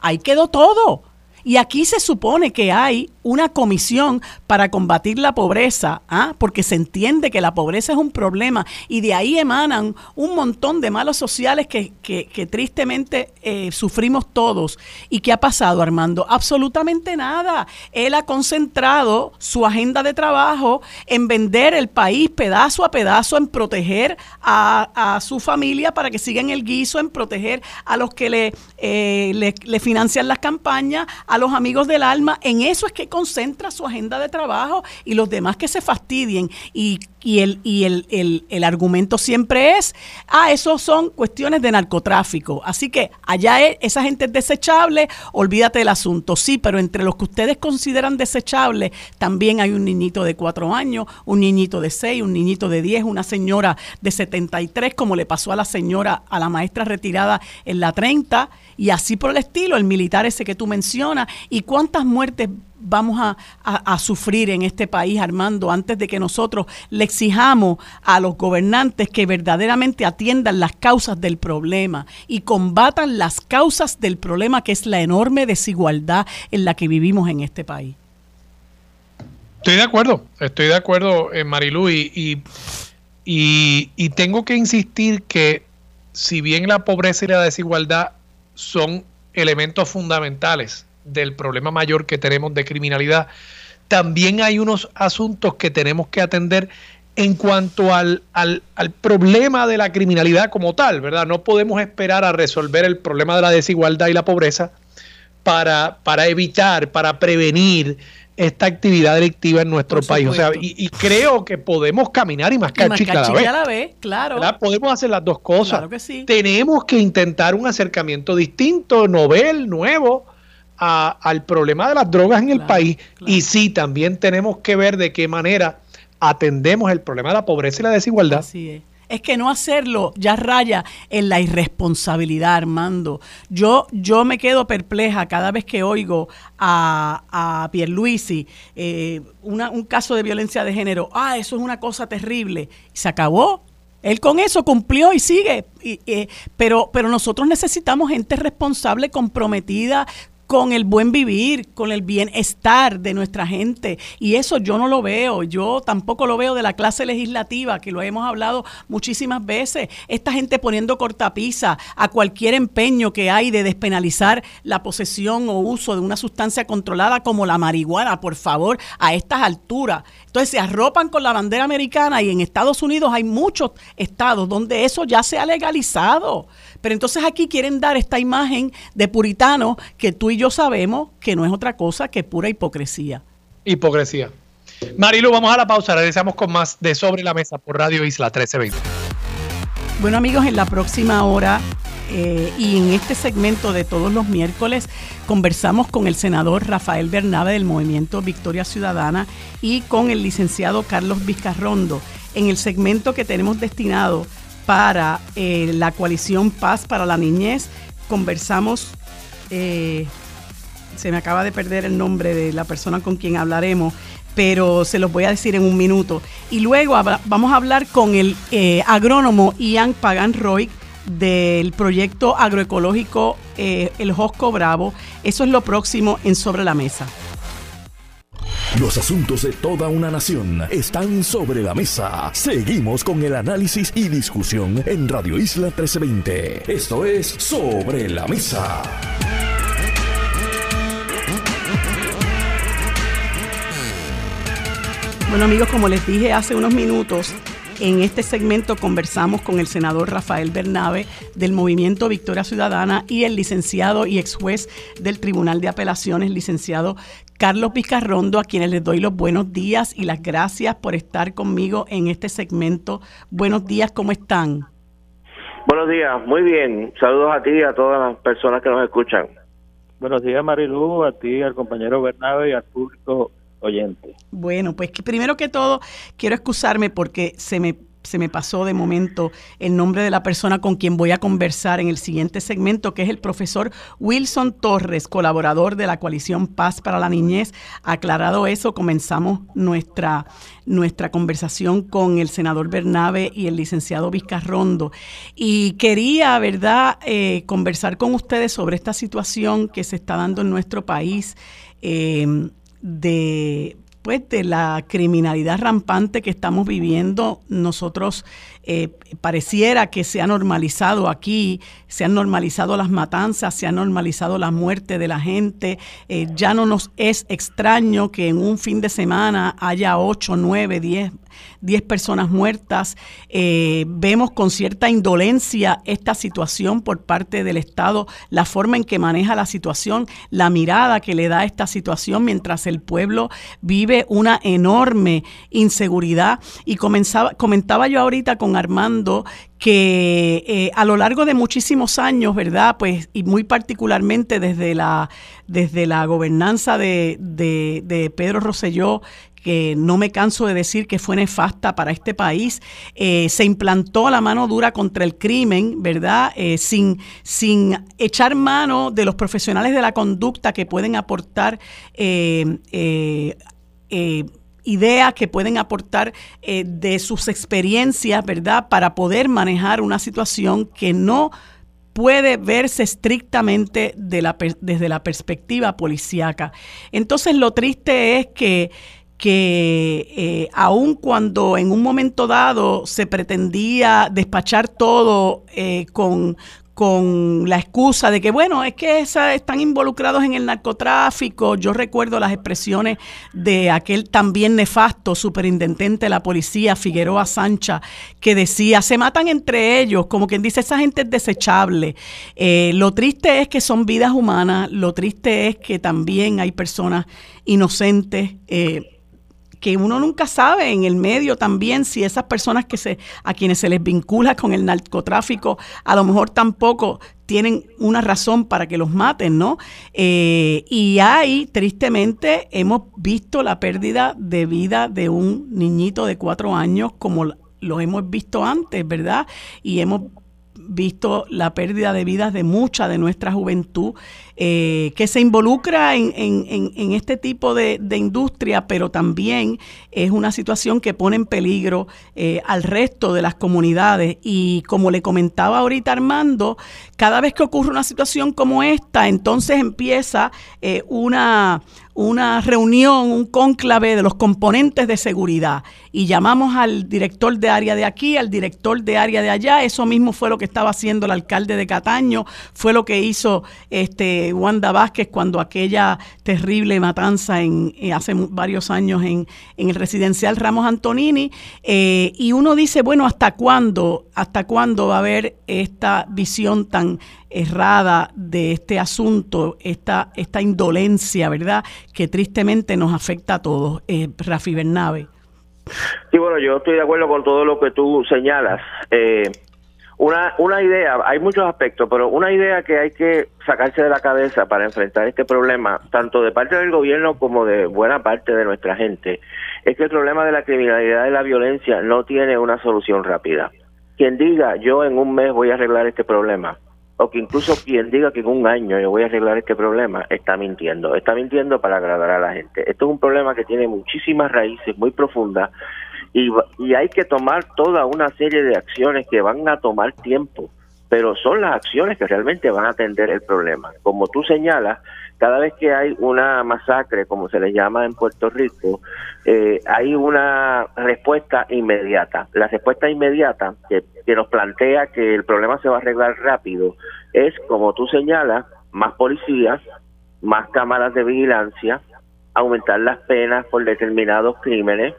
Ahí quedó todo. Y aquí se supone que hay una comisión para combatir la pobreza, ¿ah? porque se entiende que la pobreza es un problema y de ahí emanan un montón de malos sociales que, que, tristemente eh, sufrimos todos. ¿Y qué ha pasado, Armando? Absolutamente nada. Él ha concentrado su agenda de trabajo en vender el país pedazo a pedazo, en proteger a, a su familia para que sigan el guiso, en proteger a los que le, eh, le, le financian las campañas, a los amigos del alma. En eso es que concentra su agenda de trabajo y los demás que se fastidien. Y, el, y el, el, argumento siempre es, ah, eso son cuestiones de narcotráfico. Así que allá es, esa gente es desechable, olvídate del asunto. Sí, pero entre los que ustedes consideran desechables, también hay un niñito de cuatro años, un niñito de seis, un niñito de diez, una señora de 73, como le pasó a la señora, a la maestra retirada en la 30, y así por el estilo, el militar ese que tú mencionas, y cuántas muertes vamos a, sufrir en este país, Armando, antes de que nosotros le exijamos a los gobernantes que verdaderamente atiendan las causas del problema y combatan las causas del problema que es la enorme desigualdad en la que vivimos en este país. Estoy de acuerdo, estoy de acuerdo, eh, Marilu, y, y, y tengo que insistir que si bien la pobreza y la desigualdad son elementos fundamentales del problema mayor que tenemos de criminalidad, también hay unos asuntos que tenemos que atender en cuanto al, al, problema de la criminalidad como tal, ¿verdad? No podemos esperar a resolver el problema de la desigualdad y la pobreza para, para evitar, para prevenir esta actividad delictiva en nuestro país. O sea, y, creo que podemos caminar y mascar, y a la vez. claro. Podemos hacer las dos cosas. Claro que sí. Tenemos que intentar un acercamiento distinto, novel, nuevo, al problema de las drogas en el país y sí, también tenemos que ver de qué manera atendemos el problema de la pobreza y la desigualdad. Así es. Es que no hacerlo ya raya en la irresponsabilidad, Armando. Yo, yo me quedo perpleja cada vez que oigo a, a Pierluisi eh, un caso de violencia de género. Ah, eso es una cosa terrible. Se acabó. Él con eso cumplió y sigue, pero, pero nosotros necesitamos gente responsable, comprometida, con el buen vivir, con el bienestar de nuestra gente. Y eso yo no lo veo, yo tampoco lo veo de la clase legislativa, que lo hemos hablado muchísimas veces. Esta gente poniendo cortapisa a cualquier empeño que hay de despenalizar la posesión o uso de una sustancia controlada como la marihuana, por favor, a estas alturas. Entonces se arropan con la bandera americana y en Estados Unidos hay muchos estados donde eso ya se ha legalizado. Pero entonces aquí quieren dar esta imagen de puritano que tú y yo sabemos que no es otra cosa que pura hipocresía. Hipocresía. Marilu, vamos a la pausa. Regresamos con más de Sobre la Mesa por Radio Isla 1320. Bueno amigos, en la próxima hora eh, y en este segmento de todos los miércoles conversamos con el senador Rafael Bernabe del Movimiento Victoria Ciudadana y con el licenciado Carlos Vizcarrondo en el segmento que tenemos destinado para eh, la coalición Paz para la Niñez. Conversamos, eh, se me acaba de perder el nombre de la persona con quien hablaremos, pero se los voy a decir en un minuto. Y luego vamos a hablar con el eh, agrónomo Ian Pagan Roy del proyecto agroecológico El Josco Bravo. Eso es lo próximo en Sobre la Mesa. Los asuntos de toda una nación están sobre la mesa. Seguimos con el análisis y discusión en Radio Isla 1320. Esto es Sobre la Mesa. Bueno amigos, como les dije hace unos minutos, en este segmento conversamos con el senador Rafael Bernabe del Movimiento Victoria Ciudadana y el licenciado y ex juez del Tribunal de Apelaciones, licenciado Carlos Vizcarrondo, a quienes les doy los buenos días y las gracias por estar conmigo en este segmento. Buenos días, ¿cómo están? Buenos días, muy bien. Saludos a ti y a todas las personas que nos escuchan. Buenos días, Marilu, a ti, al compañero Bernabe y al público oyente. Bueno, pues primero que todo quiero excusarme porque se me se me pasó de momento el nombre de la persona con quien voy a conversar en el siguiente segmento, que es el profesor Wilson Torres, colaborador de la coalición Paz para la Niñez. Aclarado eso, comenzamos nuestra, nuestra conversación con el senador Bernabe y el licenciado Vizcarrondo. Y quería, ¿verdad?, eh, conversar con ustedes sobre esta situación que se está dando en nuestro país. Eh, de pues de la criminalidad rampante que estamos viviendo, nosotros eh, pareciera que se ha normalizado aquí, se han normalizado las matanzas, se ha normalizado la muerte de la gente, eh, ya no nos es extraño que en un fin de semana haya 8, 9, 10 10 personas muertas. Eh, vemos con cierta indolencia esta situación por parte del Estado, la forma en que maneja la situación, la mirada que le da esta situación mientras el pueblo vive una enorme inseguridad. Y comenzaba, comentaba yo ahorita con Armando que eh, a lo largo de muchísimos años, ¿verdad? Pues, y muy particularmente desde la, desde la gobernanza de, Pedro Rosselló, que no me canso de decir que fue nefasta para este país. Eh, se implantó la mano dura contra el crimen, ¿verdad? Eh, sin, sin echar mano de los profesionales de la conducta que pueden aportar ideas que pueden aportar de sus experiencias, ¿verdad? Para poder manejar una situación que no puede verse estrictamente de la, desde la perspectiva policíaca. Entonces lo triste es que que eh, aun cuando en un momento dado se pretendía despachar todo eh, con, con la excusa de que, bueno, es que están involucrados en el narcotráfico. Yo recuerdo las expresiones de aquel también nefasto superintendente de la policía, Figueroa Sancha, que decía, se matan entre ellos, como quien dice, esa gente es desechable. Eh, lo triste es que son vidas humanas, lo triste es que también hay personas inocentes. Eh, que uno nunca sabe en el medio también si esas personas que se, a quienes se les vincula con el narcotráfico, a lo mejor tampoco tienen una razón para que los maten, ¿no? Eh, y ahí, tristemente, hemos visto la pérdida de vida de un niñito de cuatro años como lo hemos visto antes, ¿verdad? Y hemos visto la pérdida de vidas de mucha de nuestra juventud eh, que se involucra en, en, este tipo de, industria, pero también es una situación que pone en peligro eh, al resto de las comunidades. Y como le comentaba ahorita Armando, cada vez que ocurre una situación como esta, entonces empieza eh, una una reunión, un cónclave de los componentes de seguridad y llamamos al director de área de aquí, al director de área de allá. Eso mismo fue lo que estaba haciendo el alcalde de Cataño, fue lo que hizo este Wanda Vázquez cuando aquella terrible matanza en, eh, hace varios años en, el residencial Ramos Antonini. Eh, y uno dice, bueno, ¿hasta cuándo, hasta cuándo va a haber esta visión tan errada de este asunto, esta, esta indolencia, ¿verdad? Que tristemente nos afecta a todos. Eh, Rafi Bernabe. Sí, bueno, yo estoy de acuerdo con todo lo que tú señalas. Eh, una, una idea, hay muchos aspectos, pero una idea que hay que sacarse de la cabeza para enfrentar este problema, tanto de parte del gobierno como de buena parte de nuestra gente, es que el problema de la criminalidad y la violencia no tiene una solución rápida. Quien diga, yo en un mes voy a arreglar este problema, o que incluso quien diga que en un año yo voy a arreglar este problema, está mintiendo. Está mintiendo para agradar a la gente. Esto es un problema que tiene muchísimas raíces, muy profundas, y, hay que tomar toda una serie de acciones que van a tomar tiempo, pero son las acciones que realmente van a atender el problema. Como tú señalas, cada vez que hay una masacre, como se le llama en Puerto Rico, eh, hay una respuesta inmediata. La respuesta inmediata que que nos plantea que el problema se va a arreglar rápido es, como tú señalas, más policías, más cámaras de vigilancia, aumentar las penas por determinados crímenes,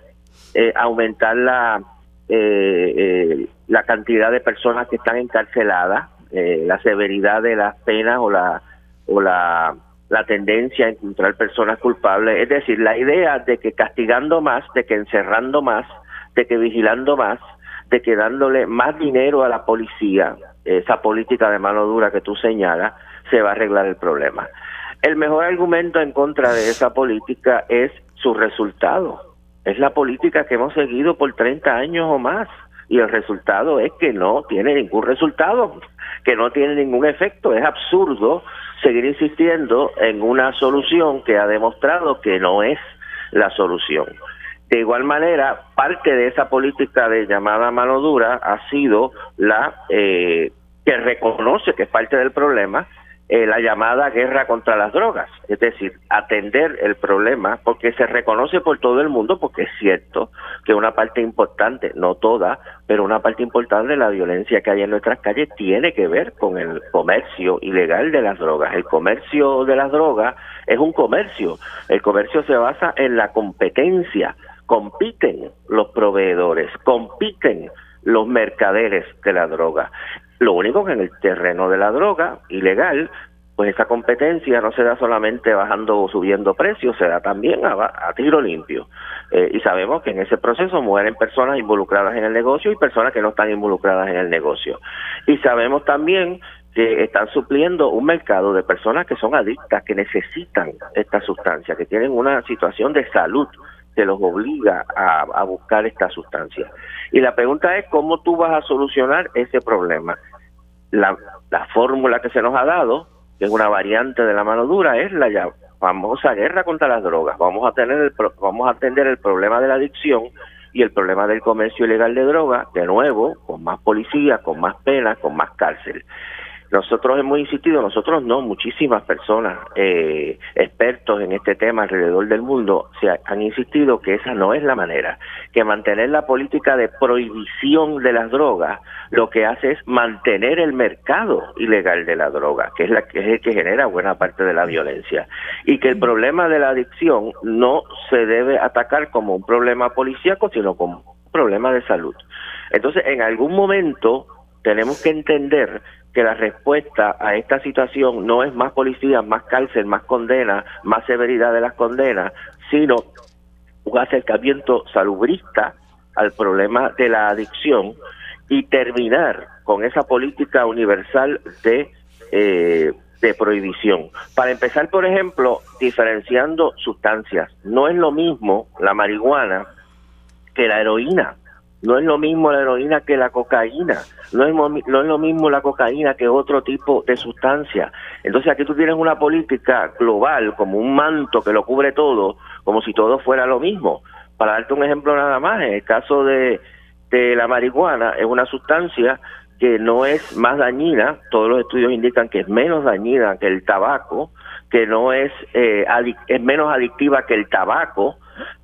eh, aumentar la, eh, eh, la cantidad de personas que están encarceladas, la severidad de las penas o la, o la, la tendencia a encontrar personas culpables. Es decir, la idea de que castigando más, de que encerrando más, de que vigilando más, de que dándole más dinero a la policía, esa política de mano dura que tú señalas, se va a arreglar el problema. El mejor argumento en contra de esa política es su resultado. Es la política que hemos seguido por 30 años o más. Y el resultado es que no tiene ningún resultado, que no tiene ningún efecto. Es absurdo seguir insistiendo en una solución que ha demostrado que no es la solución. De igual manera, parte de esa política de llamada mano dura ha sido la eh, que reconoce que es parte del problema, eh, la llamada guerra contra las drogas, es decir, atender el problema, porque se reconoce por todo el mundo, porque es cierto que una parte importante, no toda, pero una parte importante de la violencia que hay en nuestras calles tiene que ver con el comercio ilegal de las drogas. El comercio de las drogas es un comercio, el comercio se basa en la competencia compiten los proveedores, compiten los mercaderes de la droga. Lo único que en el terreno de la droga ilegal, pues esa competencia no se da solamente bajando o subiendo precios, se da también a, tiro limpio. Eh, y sabemos que en ese proceso mueren personas involucradas en el negocio y personas que no están involucradas en el negocio. Y sabemos también que están supliendo un mercado de personas que son adictas, que necesitan esta sustancia, que tienen una situación de salud te los obliga a, buscar esta sustancia. Y la pregunta es cómo tú vas a solucionar ese problema. La, la fórmula que se nos ha dado, que es una variante de la mano dura, es la famosa guerra contra las drogas. Vamos a tener el, vamos a atender el problema de la adicción y el problema del comercio ilegal de drogas, de nuevo, con más policía, con más penas, con más cárcel. Nosotros hemos insistido, nosotros no, muchísimas personas, eh, expertos en este tema alrededor del mundo, se han insistido que esa no es la manera, que mantener la política de prohibición de las drogas lo que hace es mantener el mercado ilegal de la droga, que es, la, que es el que genera buena parte de la violencia, y que el problema de la adicción no se debe atacar como un problema policíaco, sino como un problema de salud. Entonces, en algún momento tenemos que entender que la respuesta a esta situación no es más policías, más cárcel, más condena, más severidad de las condenas, sino un acercamiento salubrista al problema de la adicción y terminar con esa política universal de, eh, de prohibición. Para empezar, por ejemplo, diferenciando sustancias. No es lo mismo la marihuana que la heroína. No es lo mismo la heroína que la cocaína. No es, no es lo mismo la cocaína que otro tipo de sustancia. Entonces aquí tú tienes una política global, como un manto que lo cubre todo, como si todo fuera lo mismo. Para darte un ejemplo nada más, en el caso de, de la marihuana, es una sustancia que no es más dañina, todos los estudios indican que es menos dañina que el tabaco, que no es, eh, es menos adictiva que el tabaco,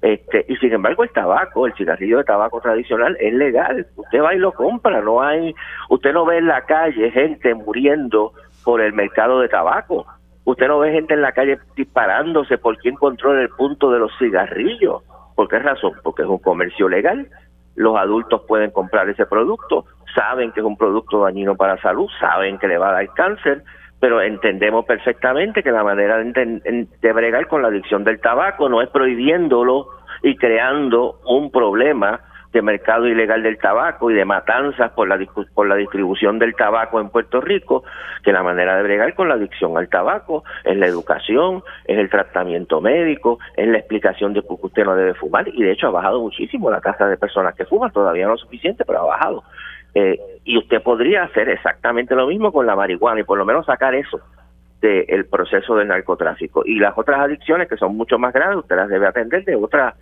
este, y sin embargo el tabaco, el cigarrillo de tabaco tradicional es legal, usted va y lo compra, no hay, usted no ve en la calle gente muriendo por el mercado de tabaco, usted no ve gente en la calle disparándose por quién controla el punto de los cigarrillos, ¿por qué razón? Porque es un comercio legal, los adultos pueden comprar ese producto, saben que es un producto dañino para la salud, saben que le va a dar cáncer, pero entendemos perfectamente que la manera de, bregar con la adicción del tabaco no es prohibiéndolo y creando un problema de mercado ilegal del tabaco y de matanzas por la, por la distribución del tabaco en Puerto Rico, que la manera de bregar con la adicción al tabaco es la educación, es el tratamiento médico, es la explicación de por qué usted no debe fumar y de hecho ha bajado muchísimo la tasa de personas que fuman, todavía no es suficiente, pero ha bajado. Eh, y usted podría hacer exactamente lo mismo con la marihuana y por lo menos sacar eso del proceso del narcotráfico. Y las otras adicciones que son mucho más graves, usted las debe atender de otra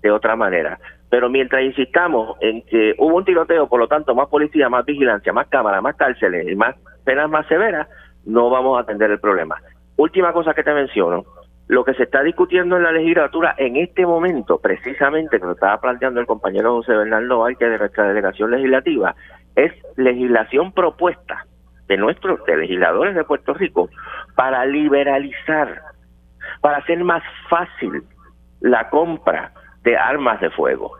de otra manera. Pero mientras insistamos en que hubo un tiroteo, por lo tanto, más policía, más vigilancia, más cámara, más cárceles y más penas más severas, no vamos a atender el problema. Última cosa que te menciono, lo que se está discutiendo en la legislatura en este momento, precisamente, que lo estaba planteando el compañero José Bernardo que de nuestra delegación legislativa, es legislación propuesta de nuestros de legisladores de Puerto Rico para liberalizar, para hacer más fácil la compra de armas de fuego,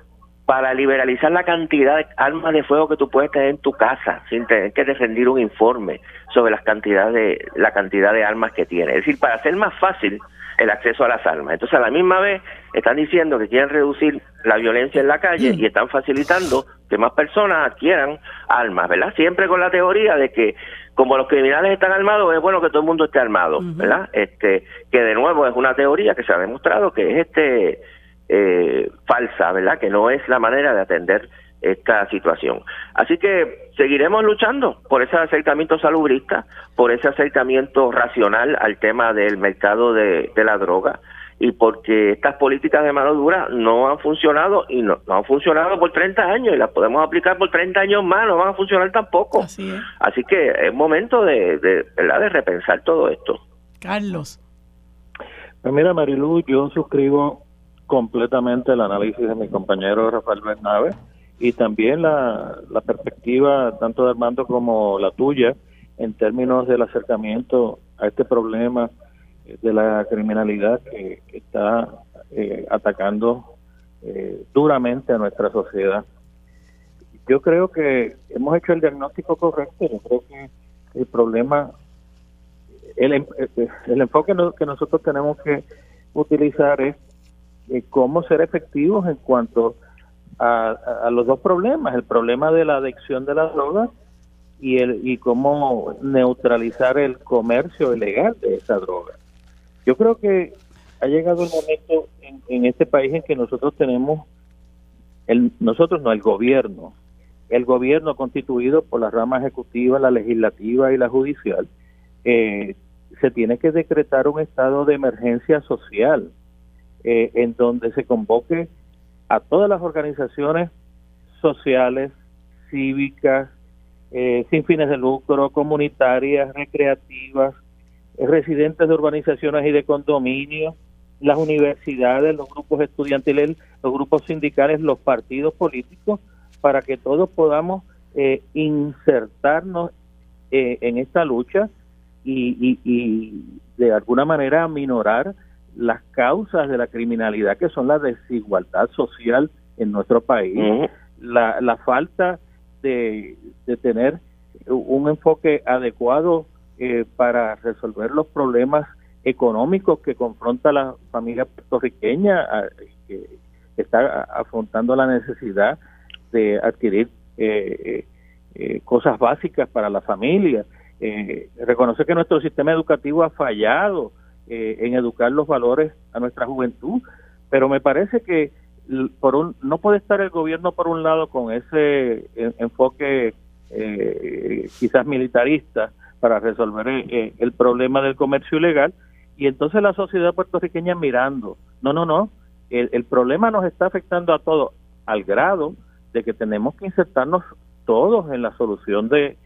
para liberalizar la cantidad de armas de fuego que tú puedes tener en tu casa sin tener que defender un informe sobre las cantidades de la cantidad de armas que tiene. Es decir, para hacer más fácil el acceso a las armas. Entonces, a la misma vez, están diciendo que quieren reducir la violencia en la calle y están facilitando que más personas adquieran armas, ¿verdad? Siempre con la teoría de que como los criminales están armados, es bueno que todo el mundo esté armado, ¿verdad? Este, que de nuevo es una teoría que se ha demostrado que es este eh, falsa, ¿verdad? Que no es la manera de atender esta situación. Así que seguiremos luchando por ese acercamiento salubrista, por ese acercamiento racional al tema del mercado de, la droga y porque estas políticas de mano dura no han funcionado y no, han funcionado por 30 años y las podemos aplicar por 30 años más, no van a funcionar tampoco. Así, Así que es momento de, de, ¿verdad? de repensar todo esto. Carlos. Pues mira, Marilu, yo suscribo completamente el análisis de mi compañero Rafael Bernabe y también la, la perspectiva tanto de Armando como la tuya en términos del acercamiento a este problema de la criminalidad que, está eh, atacando eh, duramente a nuestra sociedad. Yo creo que hemos hecho el diagnóstico correcto, yo creo que el problema, el, el enfoque que nosotros tenemos que utilizar es eh, cómo ser efectivos en cuanto a, los dos problemas, el problema de la adicción de la droga y, el, y cómo neutralizar el comercio ilegal de esa droga. Yo creo que ha llegado el momento en, este país en que nosotros tenemos, el, nosotros no, el gobierno, el gobierno constituido por la rama ejecutiva, la legislativa y la judicial, eh, se tiene que decretar un estado de emergencia social eh, en donde se convoque a todas las organizaciones sociales, cívicas, eh, sin fines de lucro, comunitarias, recreativas, eh, residentes de urbanizaciones y de condominios, las universidades, los grupos estudiantiles, los grupos sindicales, los partidos políticos, para que todos podamos eh, insertarnos en esta lucha y, y de alguna manera minorar las causas de la criminalidad, que son la desigualdad social en nuestro país, la, la falta de, de tener un enfoque adecuado eh, para resolver los problemas económicos que confronta la familia puertorriqueña, que está afrontando la necesidad de adquirir eh, eh, cosas básicas para la familia. reconocer que nuestro sistema educativo ha fallado eh, en educar los valores a nuestra juventud, pero me parece que por un, no puede estar el gobierno por un lado con ese enfoque eh, quizás militarista para resolver eh, el problema del comercio ilegal y entonces la sociedad puertorriqueña mirando, no, no, no, el, el problema nos está afectando a todos al grado de que tenemos que insertarnos todos en la solución de,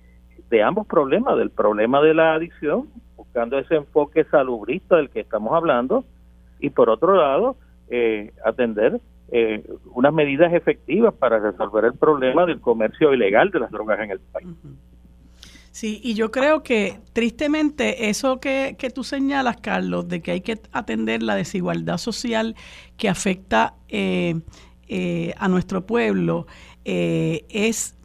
de ambos problemas, del problema de la adicción, buscando ese enfoque salubrista del que estamos hablando, y por otro lado, eh, atender eh, unas medidas efectivas para resolver el problema del comercio ilegal de las drogas en el país. Sí, y yo creo que tristemente eso que, que, tú señalas, Carlos, de que hay que atender la desigualdad social que afecta eh, a nuestro pueblo, es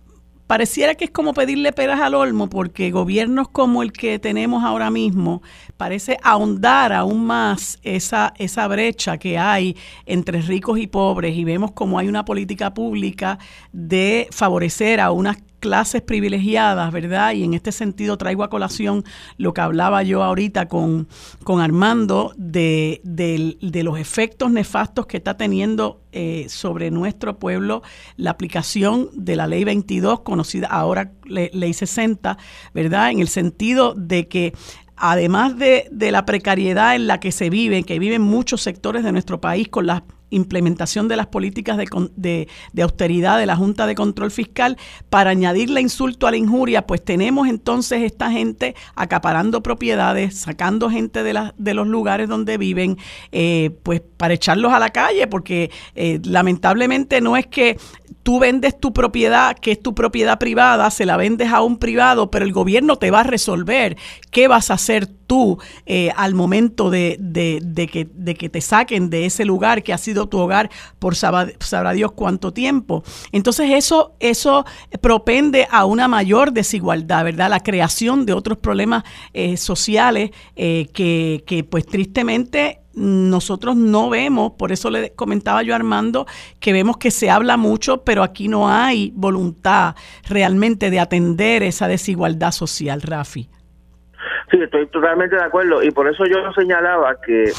pareciera que es como pedirle peras al olmo, porque gobiernos como el que tenemos ahora mismo parece ahondar aún más esa, esa brecha que hay entre ricos y pobres y vemos como hay una política pública de favorecer a unas clases privilegiadas, ¿verdad? Y en este sentido traigo a colación lo que hablaba yo ahorita con, con Armando de, los efectos nefastos que está teniendo eh, sobre nuestro pueblo la aplicación de la ley 22, conocida ahora ley 60, ¿verdad? En el sentido de que además de, de la precariedad en la que se vive, que viven muchos sectores de nuestro país con las implementación de las políticas de, de, austeridad de la Junta de Control Fiscal, para añadirle insulto a la injuria, pues tenemos entonces esta gente acaparando propiedades, sacando gente de, la, de los lugares donde viven, eh, pues para echarlos a la calle, porque eh, lamentablemente no es que tú vendes tu propiedad, que es tu propiedad privada, se la vendes a un privado, pero el gobierno te va a resolver qué vas a hacer tú eh, al momento de, de, que, de que te saquen de ese lugar que ha sido tu hogar por sabrá, Dios cuánto tiempo. Entonces eso, eso propende a una mayor desigualdad, ¿verdad? La creación de otros problemas eh, sociales eh, que, que pues tristemente nosotros no vemos, por eso le comentaba yo a Armando, que vemos que se habla mucho, pero aquí no hay voluntad realmente de atender esa desigualdad social, Rafi. Sí, estoy totalmente de acuerdo y por eso yo señalaba que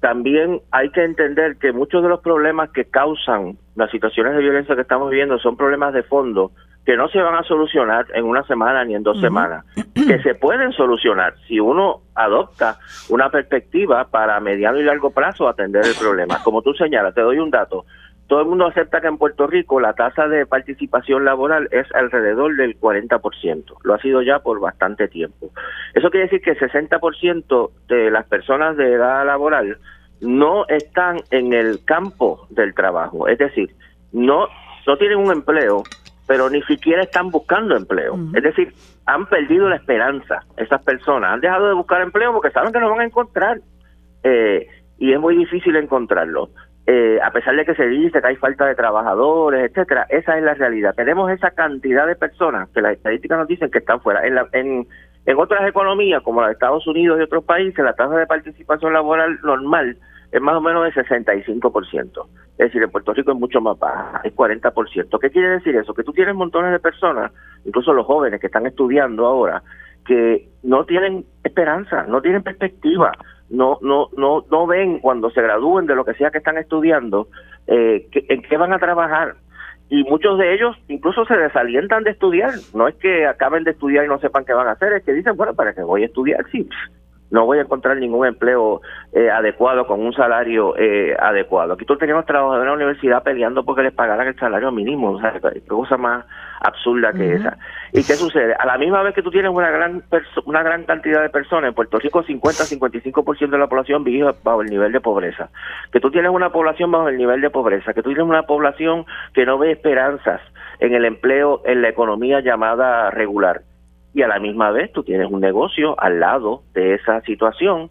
también hay que entender que muchos de los problemas que causan las situaciones de violencia que estamos viviendo son problemas de fondo que no se van a solucionar en una semana ni en dos semanas, que se pueden solucionar si uno adopta una perspectiva para mediano y largo plazo atender el problema. Como tú señalas, te doy un dato. Todo el mundo acepta que en Puerto Rico la tasa de participación laboral es alrededor del 40%. Lo ha sido ya por bastante tiempo. Eso quiere decir que el 60% de las personas de edad laboral no están en el campo del trabajo. Es decir, no, no tienen un empleo pero ni siquiera están buscando empleo. Es decir, han perdido la esperanza esas personas, han dejado de buscar empleo porque saben que no van a encontrar eh, y es muy difícil encontrarlo. Eh, a pesar de que se dice que hay falta de trabajadores, etcétera, esa es la realidad. Tenemos esa cantidad de personas que las estadísticas nos dicen que están fuera. En, en, en otras economías, como la de Estados Unidos y otros países, la tasa de participación laboral normal es más o menos de 65%. Es decir, en Puerto Rico es mucho más baja, es 40%. ¿Qué quiere decir eso? Que tú tienes montones de personas, incluso los jóvenes que están estudiando ahora, que no tienen esperanza, no tienen perspectiva, no no no no ven cuando se gradúen de lo que sea que están estudiando eh, en qué van a trabajar y muchos de ellos incluso se desalientan de estudiar no es que acaben de estudiar y no sepan qué van a hacer es que dicen bueno para qué voy a estudiar sí no voy a encontrar ningún empleo eh, adecuado con un salario eh, adecuado. Aquí todos teníamos trabajadores en la universidad peleando porque les pagaran el salario mínimo, o sea, qué cosa más absurda que esa. ¿Y qué sucede? A la misma vez que tú tienes una gran una gran cantidad de personas, en Puerto Rico 50-55% de la población vive bajo el nivel de pobreza, que tú tienes una población bajo el nivel de pobreza, que tú tienes una población que no ve esperanzas en el empleo, en la economía llamada regular y a la misma vez tú tienes un negocio al lado de esa situación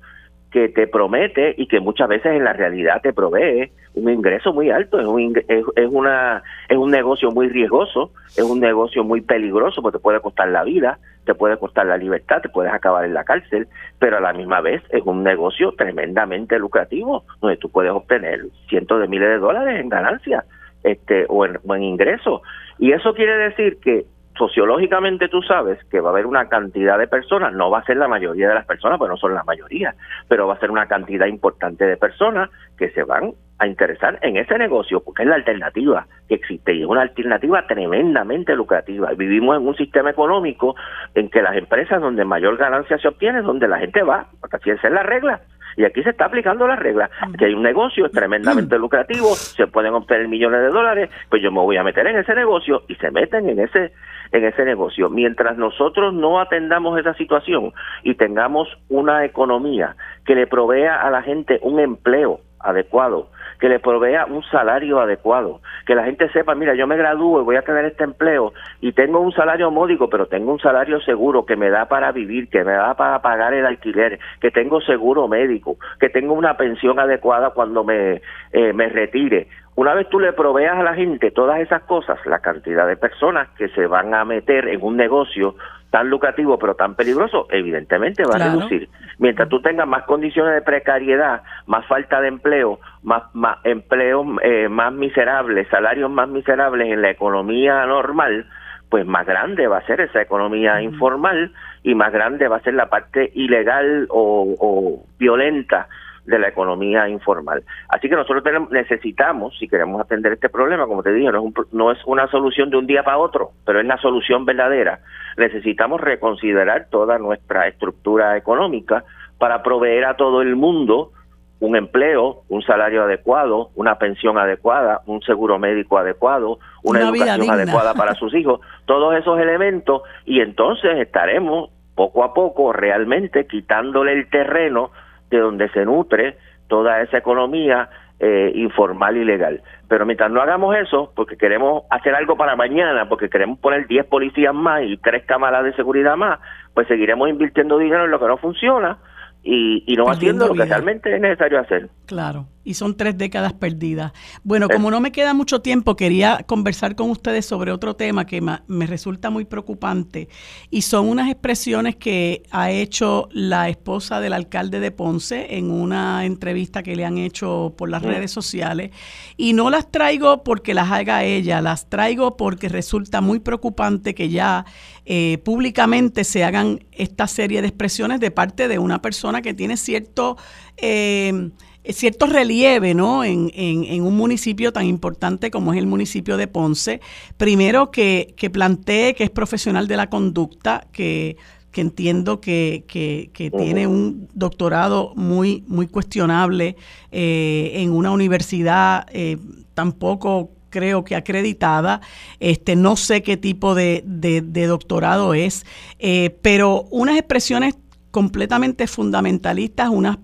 que te promete y que muchas veces en la realidad te provee un ingreso muy alto, es un, es, una, es un negocio muy riesgoso, es un negocio muy peligroso porque te puede costar la vida, te puede costar la libertad, te puedes acabar en la cárcel, pero a la misma vez es un negocio tremendamente lucrativo, donde tú puedes obtener cientos de miles de dólares en ganancias este, o en, o en ingresos. Y eso quiere decir que sociológicamente tú sabes que va a haber una cantidad de personas, no va a ser la mayoría de las personas, pues no son la mayoría, pero va a ser una cantidad importante de personas que se van a interesar en ese negocio, porque es la alternativa que existe y es una alternativa tremendamente lucrativa. Vivimos en un sistema económico en que las empresas donde mayor ganancia se obtiene, donde la gente va, porque así es la regla. Y aquí se está aplicando la regla, que hay un negocio tremendamente lucrativo, se pueden obtener millones de dólares, pues yo me voy a meter en ese negocio y se meten en ese en ese negocio. Mientras nosotros no atendamos esa situación y tengamos una economía que le provea a la gente un empleo adecuado, que le provea un salario adecuado, que la gente sepa, mira, yo me gradúo y voy a tener este empleo y tengo un salario módico, pero tengo un salario seguro que me da para vivir, que me da para pagar el alquiler, que tengo seguro médico, que tengo una pensión adecuada cuando me, eh, me retire. Una vez tú le proveas a la gente todas esas cosas, la cantidad de personas que se van a meter en un negocio tan lucrativo pero tan peligroso, evidentemente va a reducir. Mientras tú tengas más condiciones de precariedad, más falta de empleo, más, más empleos eh, más miserables, salarios más miserables en la economía normal, pues más grande va a ser esa economía informal y más grande va a ser la parte ilegal o violenta de la economía informal. Así que nosotros necesitamos, si queremos atender este problema, como te dije, no es, no es una solución de un día para otro, pero es la solución verdadera. Necesitamos reconsiderar toda nuestra estructura económica para proveer a todo el mundo un empleo, un salario adecuado, una pensión adecuada, un seguro médico adecuado, una, educación adecuada para sus hijos, todos esos elementos y entonces estaremos poco a poco realmente quitándole el terreno de donde se nutre toda esa economía eh, informal y legal. Pero mientras no hagamos eso, porque queremos hacer algo para mañana, porque queremos poner 10 policías más y 3 cámaras de seguridad más, pues seguiremos invirtiendo dinero en lo que no funciona y, y no haciendo lo que realmente es necesario hacer. Claro y son tres décadas perdidas. Bueno, como no me queda mucho tiempo, quería conversar con ustedes sobre otro tema que me resulta muy preocupante y son unas expresiones que ha hecho la esposa del alcalde de Ponce en una entrevista que le han hecho por las redes sociales y no las traigo porque las haga ella, las traigo porque resulta muy preocupante que ya eh, públicamente se hagan esta serie de expresiones de parte de una persona que tiene cierto... Eh, cierto relieve ¿no? En, en, un municipio tan importante como es el municipio de Ponce. Primero que, que plantee que es profesional de la conducta, que, que entiendo que, que, tiene un doctorado muy, muy cuestionable eh, en una universidad eh, tampoco creo que acreditada, este, no sé qué tipo de, de, doctorado es, eh, pero unas expresiones completamente fundamentalistas, unas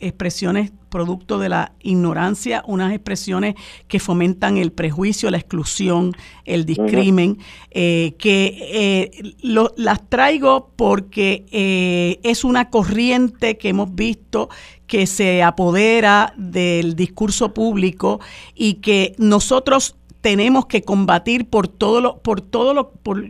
expresiones producto de la ignorancia, unas expresiones que fomentan el prejuicio, la exclusión, el discrimen, eh, que eh, las traigo porque eh, es una corriente que hemos visto que se apodera del discurso público y que nosotros tenemos que combatir por todo lo, por todo lo, por,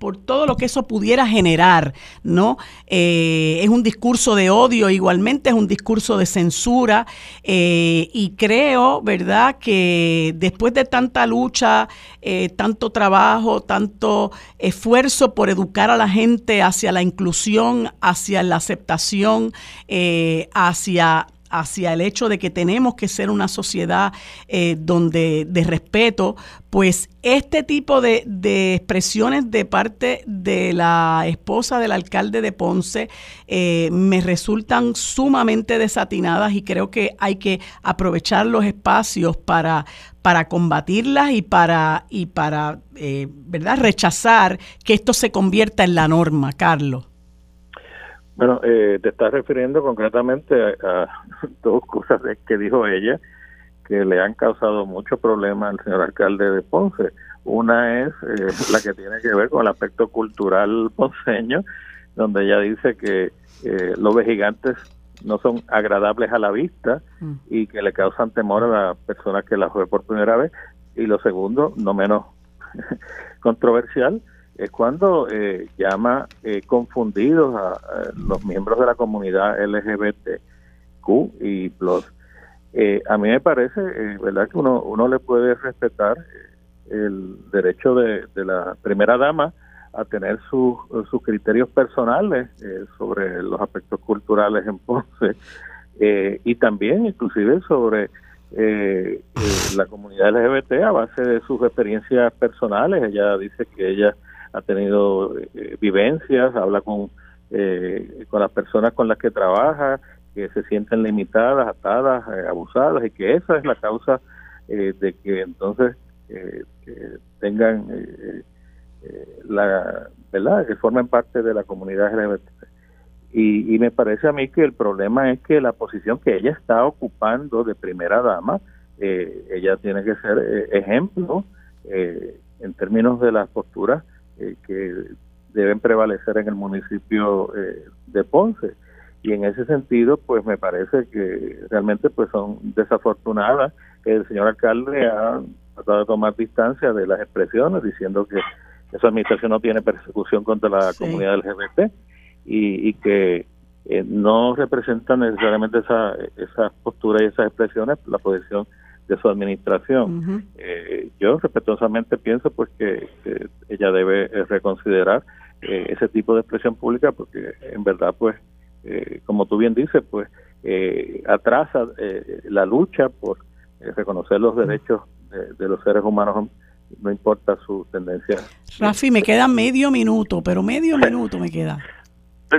por todo lo que eso pudiera generar, ¿no? Eh, es un discurso de odio, igualmente es un discurso de censura, eh, y creo, ¿verdad?, que después de tanta lucha, eh, tanto trabajo, tanto esfuerzo por educar a la gente hacia la inclusión, hacia la aceptación, hacia hacia el hecho de que tenemos que ser una sociedad eh, donde de respeto, pues este tipo de, expresiones de parte de la esposa del alcalde de Ponce eh, me resultan sumamente desatinadas y creo que hay que aprovechar los espacios para, para combatirlas y para, y para eh, ¿verdad? rechazar que esto se convierta en la norma, Carlos. Bueno, eh, te estás refiriendo concretamente a, (laughs) dos cosas que dijo ella que le han causado mucho problema al señor alcalde de Ponce. Una es eh, la que tiene que ver con el aspecto cultural ponceño, donde ella dice que eh, los gigantes no son agradables a la vista mm. y que le causan temor a la persona que la fue por primera vez. Y lo segundo, no menos (laughs) controversial, es cuando eh, llama eh, confundidos a, los miembros de la comunidad LGBTQ y plus. Eh, a mí me parece, verdad, que uno, uno le puede respetar el derecho de, la primera dama a tener sus, sus criterios personales eh, sobre los aspectos culturales en Ponce (laughs) eh, y también inclusive sobre eh, la comunidad LGBT a base de sus experiencias personales. Ella dice que ella ha tenido vivencias, habla con, con las personas con las que trabaja, que se sienten limitadas, atadas, abusadas y que esa es la causa de que entonces tengan la verdad que formen parte de la comunidad LGBT y, me parece a mí que el problema es que la posición que ella está ocupando de primera dama eh, ella tiene que ser eh, ejemplo eh, en términos de las posturas que deben prevalecer en el municipio de Ponce. Y en ese sentido pues me parece que realmente pues son desafortunadas. El señor alcalde ha tratado de tomar distancia de las expresiones diciendo que esa administración no tiene persecución contra la comunidad LGBT y, y que eh, no representan necesariamente esa, esa postura y esas expresiones. La posición de su administración. eh, yo respetuosamente pienso pues que, ella debe eh, reconsiderar eh, ese tipo de expresión pública porque en verdad pues como tú bien dices pues atrasa la lucha por reconocer los derechos de los seres humanos no importa su tendencia. Rafi, me queda medio minuto, pero medio minuto me queda.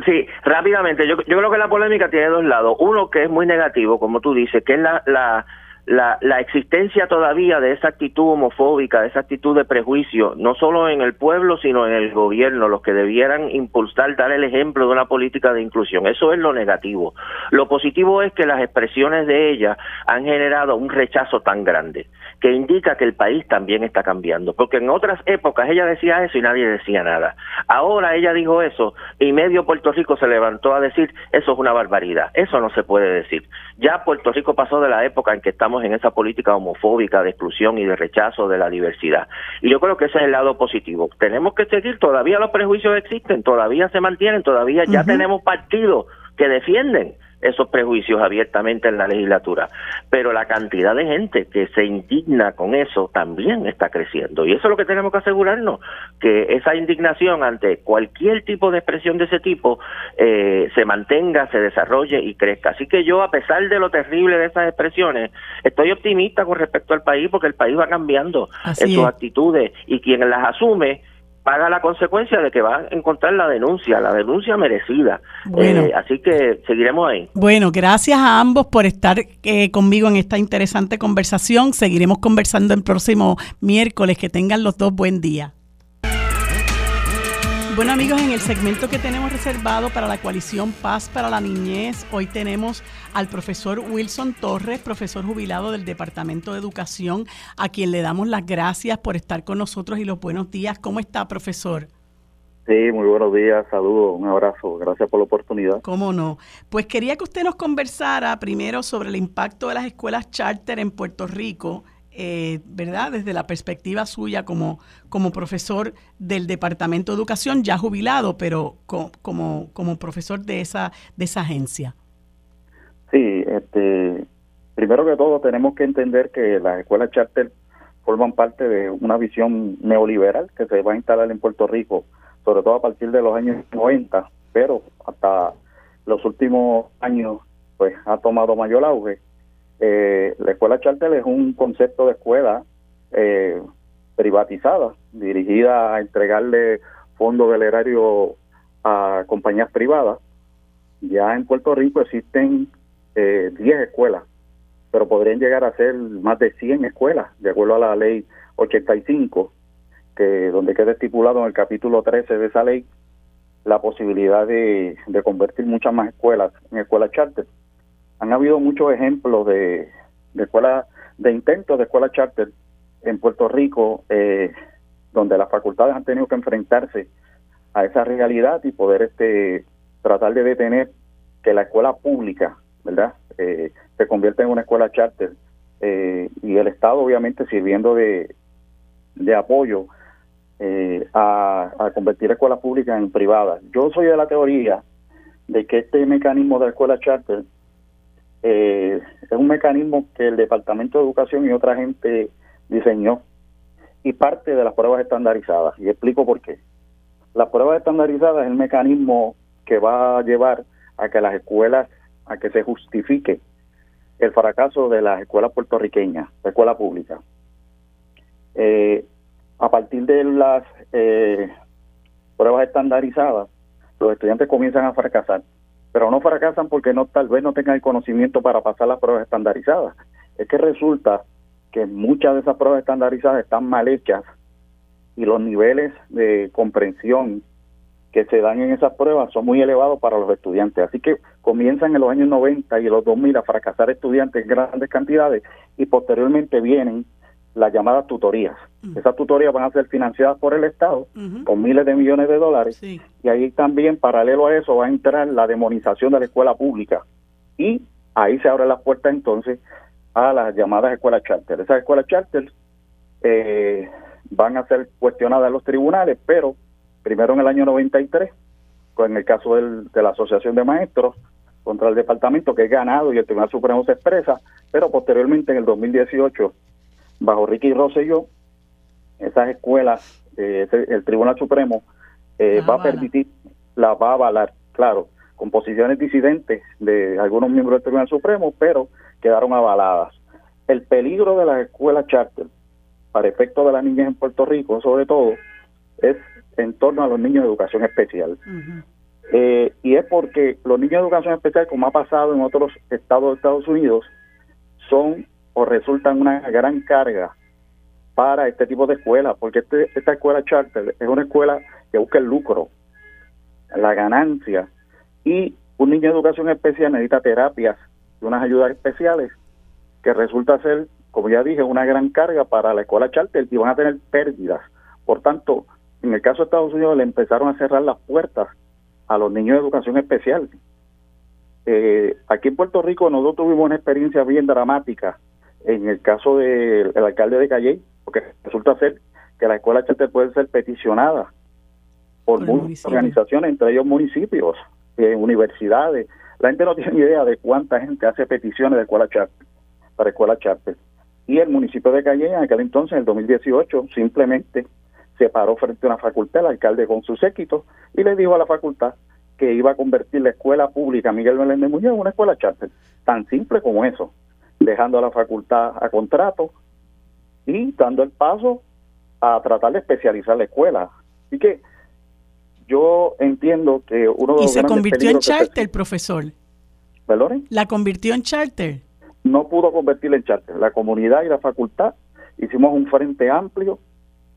Sí, rápidamente, yo, yo creo que la polémica tiene dos lados. Uno que es muy negativo, como tú dices, que es la, la, la, la, existencia todavía de esa actitud homofóbica, de esa actitud de prejuicio, no solo en el pueblo, sino en el gobierno, los que debieran impulsar, dar el ejemplo de una política de inclusión. Eso es lo negativo. Lo positivo es que las expresiones de ella han generado un rechazo tan grande que indica que el país también está cambiando, porque en otras épocas ella decía eso y nadie decía nada. Ahora ella dijo eso y medio Puerto Rico se levantó a decir eso es una barbaridad, eso no se puede decir. Ya Puerto Rico pasó de la época en que estamos en esa política homofóbica de exclusión y de rechazo de la diversidad. Y yo creo que ese es el lado positivo. Tenemos que seguir, todavía los prejuicios existen, todavía se mantienen, todavía ya tenemos partidos que defienden esos prejuicios abiertamente en la legislatura. Pero la cantidad de gente que se indigna con eso también está creciendo. Y eso es lo que tenemos que asegurarnos, que esa indignación ante cualquier tipo de expresión de ese tipo eh, se mantenga, se desarrolle y crezca. Así que yo, a pesar de lo terrible de esas expresiones, estoy optimista con respecto al país porque el país va cambiando en sus actitudes y quien las asume paga la consecuencia de que va a encontrar la denuncia, la denuncia merecida. Bueno, eh, así que seguiremos ahí. Bueno, gracias a ambos por estar eh, conmigo en esta interesante conversación. Seguiremos conversando el próximo miércoles. Que tengan los dos buen día. Bueno amigos, en el segmento que tenemos reservado para la coalición Paz para la Niñez, hoy tenemos al profesor Wilson Torres, profesor jubilado del Departamento de Educación, a quien le damos las gracias por estar con nosotros y los buenos días. ¿Cómo está, profesor? Sí, muy buenos días, saludos, un abrazo, gracias por la oportunidad. ¿Cómo no? Pues quería que usted nos conversara primero sobre el impacto de las escuelas charter en Puerto Rico eh, ¿verdad? Desde la perspectiva suya como, como profesor del Departamento de Educación, ya jubilado, pero como, como profesor de esa, de esa agencia. Sí, este, primero que todo tenemos que entender que las escuelas charter forman parte de una visión neoliberal que se va a instalar en Puerto Rico, sobre todo a partir de los años 90, pero hasta los últimos años pues ha tomado mayor auge eh, la escuela charter es un concepto de escuela eh, privatizada, dirigida a entregarle fondos del erario a compañías privadas. Ya en Puerto Rico existen eh, 10 escuelas, pero podrían llegar a ser más de 100 escuelas, de acuerdo a la ley 85, que donde queda estipulado en el capítulo 13 de esa ley la posibilidad de, de convertir muchas más escuelas en escuelas charter han habido muchos ejemplos de, de de intentos de escuelas charter en Puerto Rico, eh, donde las facultades han tenido que enfrentarse a esa realidad y poder este tratar de detener que la escuela pública, ¿verdad?, eh, se convierta en una escuela charter eh, y el Estado obviamente sirviendo de, apoyo a, a convertir escuelas públicas en privadas. Yo soy de la teoría de que este mecanismo de escuela charter eh, es un mecanismo que el Departamento de Educación y otra gente diseñó y parte de las pruebas estandarizadas. Y explico por qué. Las pruebas estandarizadas es el mecanismo que va a llevar a que las escuelas, a que se justifique el fracaso de las escuelas puertorriqueñas, la escuela pública. Eh, a partir de las eh, pruebas estandarizadas, los estudiantes comienzan a fracasar, pero no fracasan porque no tal vez no tengan el conocimiento para pasar las pruebas estandarizadas. Es que resulta que muchas de esas pruebas estandarizadas están mal hechas y los niveles de comprensión que se dan en esas pruebas son muy elevados para los estudiantes. Así que comienzan en los años 90 y los 2000 a fracasar estudiantes en grandes cantidades y posteriormente vienen las llamadas tutorías. Esas tutorías van a ser financiadas por el Estado con miles de millones de dólares y ahí también, paralelo a eso, va a entrar la demonización de la escuela pública. Y ahí se abren las puertas entonces a las llamadas escuelas charter. Esas escuelas charter eh, van a ser cuestionadas en los tribunales, pero primero en el año 93, en el caso de la Asociación de Maestros contra el departamento que es ganado y el Tribunal Supremo se expresa, pero posteriormente en el 2018 bajo Ricky Rosselló, esas escuelas, eh, el Tribunal Supremo eh, va a permitir, la va a avalar, claro, con posiciones disidentes de algunos miembros del Tribunal Supremo, pero quedaron avaladas. El peligro de las escuelas charter, para efecto de las niñas en Puerto Rico, sobre todo, es en torno a los niños de educación especial. Eh, y es porque los niños de educación especial, como ha pasado en otros estados de Estados Unidos, son o resultan una gran carga para este tipo de escuelas, porque este, esta escuela charter es una escuela que busca el lucro, la ganancia, y un niño de educación especial necesita terapias y unas ayudas especiales que resulta ser, como ya dije, una gran carga para la escuela charter y van a tener pérdidas. Por tanto, en el caso de Estados Unidos le empezaron a cerrar las puertas a los niños de educación especial. Eh, aquí en Puerto Rico nosotros tuvimos una experiencia bien dramática en el caso del alcalde de Calle, porque resulta ser que la escuela charter puede ser peticionada por, muchas organizaciones, entre ellos municipios, eh, universidades. La gente no tiene idea de cuánta gente hace peticiones de escuela charter, para escuela charter. Y el municipio de Calle, en aquel entonces, en el 2018, simplemente se paró frente a una facultad, el alcalde con su séquito, y le dijo a la facultad que iba a convertir la escuela pública Miguel Meléndez Muñoz en una escuela charter. Tan simple como eso dejando a la facultad a contrato y dando el paso a tratar de especializar la escuela. Así que yo entiendo que uno de ¿Y se convirtió en charter, profesor? ¿Perdón? ¿La convirtió en charter? No pudo convertirla en charter. La comunidad y la facultad hicimos un frente amplio.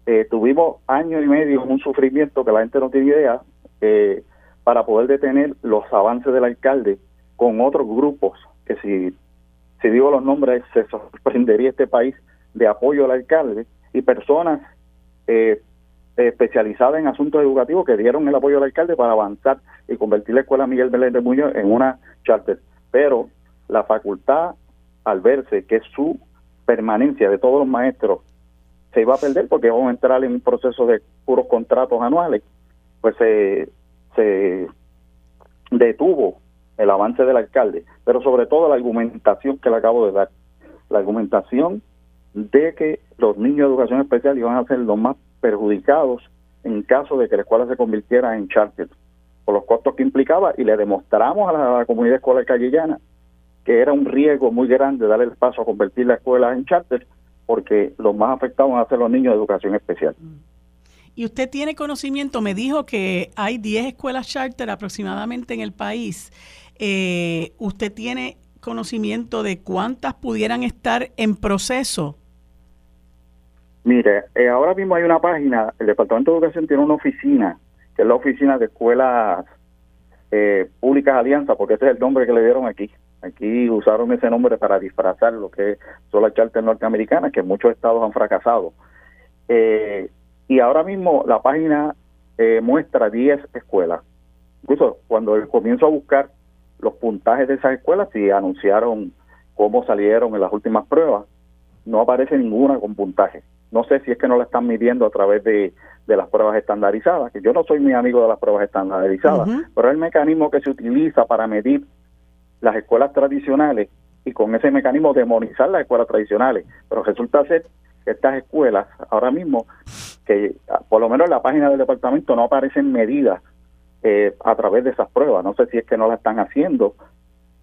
Eh, tuvimos año y medio en un sufrimiento que la gente no tiene idea eh, para poder detener los avances del alcalde con otros grupos que si si digo los nombres, se sorprendería este país de apoyo al alcalde y personas eh, especializadas en asuntos educativos que dieron el apoyo al alcalde para avanzar y convertir la escuela Miguel Belén de Muñoz en una charter. Pero la facultad, al verse que su permanencia de todos los maestros se iba a perder porque vamos a entrar en un proceso de puros contratos anuales, pues se, se detuvo el avance del alcalde, pero sobre todo la argumentación que le acabo de dar, la argumentación de que los niños de educación especial iban a ser los más perjudicados en caso de que la escuela se convirtiera en charter, por los costos que implicaba, y le demostramos a la, comunidad escolar callellana que era un riesgo muy grande darle el paso a convertir la escuela en charter, porque los más afectados van a ser los niños de educación especial. Mm. Y usted tiene conocimiento, me dijo que hay 10 escuelas charter aproximadamente en el país. Eh, ¿Usted tiene conocimiento de cuántas pudieran estar en proceso? Mire, eh, ahora mismo hay una página, el Departamento de Educación tiene una oficina, que es la oficina de escuelas eh, públicas alianza, porque ese es el nombre que le dieron aquí. Aquí usaron ese nombre para disfrazar lo que son las charter norteamericanas, que muchos estados han fracasado. Eh, y ahora mismo la página eh, muestra 10 escuelas. Incluso cuando comienzo a buscar los puntajes de esas escuelas, si anunciaron cómo salieron en las últimas pruebas, no aparece ninguna con puntaje. No sé si es que no la están midiendo a través de, las pruebas estandarizadas, que yo no soy muy amigo de las pruebas estandarizadas, pero el mecanismo que se utiliza para medir las escuelas tradicionales y con ese mecanismo demonizar las escuelas tradicionales, pero resulta ser que estas escuelas ahora mismo, que por lo menos en la página del departamento no aparecen medidas eh, a través de esas pruebas. No sé si es que no la están haciendo,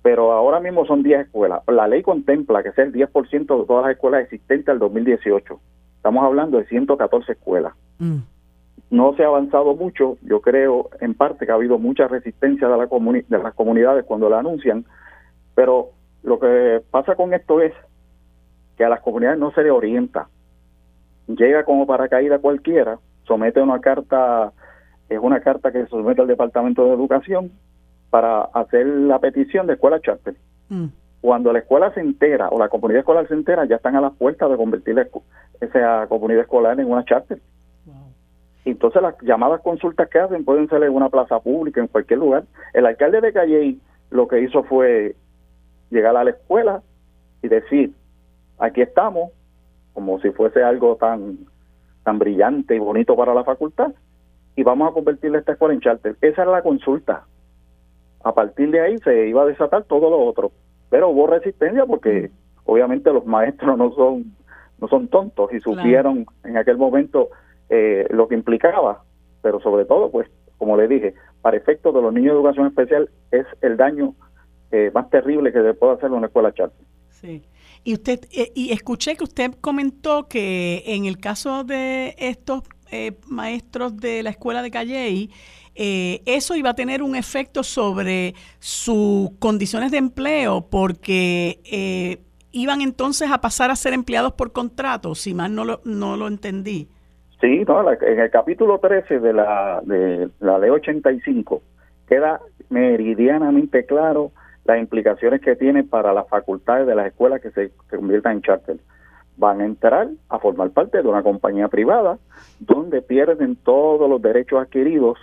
pero ahora mismo son 10 escuelas. La ley contempla que sea el 10% de todas las escuelas existentes al 2018. Estamos hablando de 114 escuelas. Mm. No se ha avanzado mucho, yo creo en parte que ha habido mucha resistencia de, la de las comunidades cuando la anuncian, pero lo que pasa con esto es que a las comunidades no se le orienta. Llega como paracaída cualquiera, somete una carta, es una carta que se somete al Departamento de Educación para hacer la petición de escuela charter. Mm. Cuando la escuela se entera o la comunidad escolar se entera, ya están a las puertas de convertir esa comunidad escolar en una charter. Entonces las llamadas consultas que hacen pueden ser en una plaza pública, en cualquier lugar. El alcalde de Calle lo que hizo fue llegar a la escuela y decir, aquí estamos, como si fuese algo tan, tan brillante y bonito para la facultad, y vamos a convertirle esta escuela en charter. Esa era la consulta. A partir de ahí se iba a desatar todo lo otro. Pero hubo resistencia porque obviamente los maestros no son no son tontos y supieron en aquel momento eh, lo que implicaba, pero sobre todo, pues, como le dije, para efectos de los niños de educación especial es el daño eh, más terrible que se puede hacer en una escuela charter. Sí. Y usted eh, y escuché que usted comentó que en el caso de estos eh, maestros de la escuela de Calley, eso iba a tener un efecto sobre sus condiciones de empleo porque iban entonces a pasar a ser empleados por contrato, si mal no lo, no lo entendí. Sí, no, en el capítulo 13 de la, de la ley 85 queda meridianamente claro las implicaciones que tiene para las facultades de las escuelas que se conviertan en charter. Van a entrar a formar parte de una compañía privada donde pierden todos los derechos adquiridos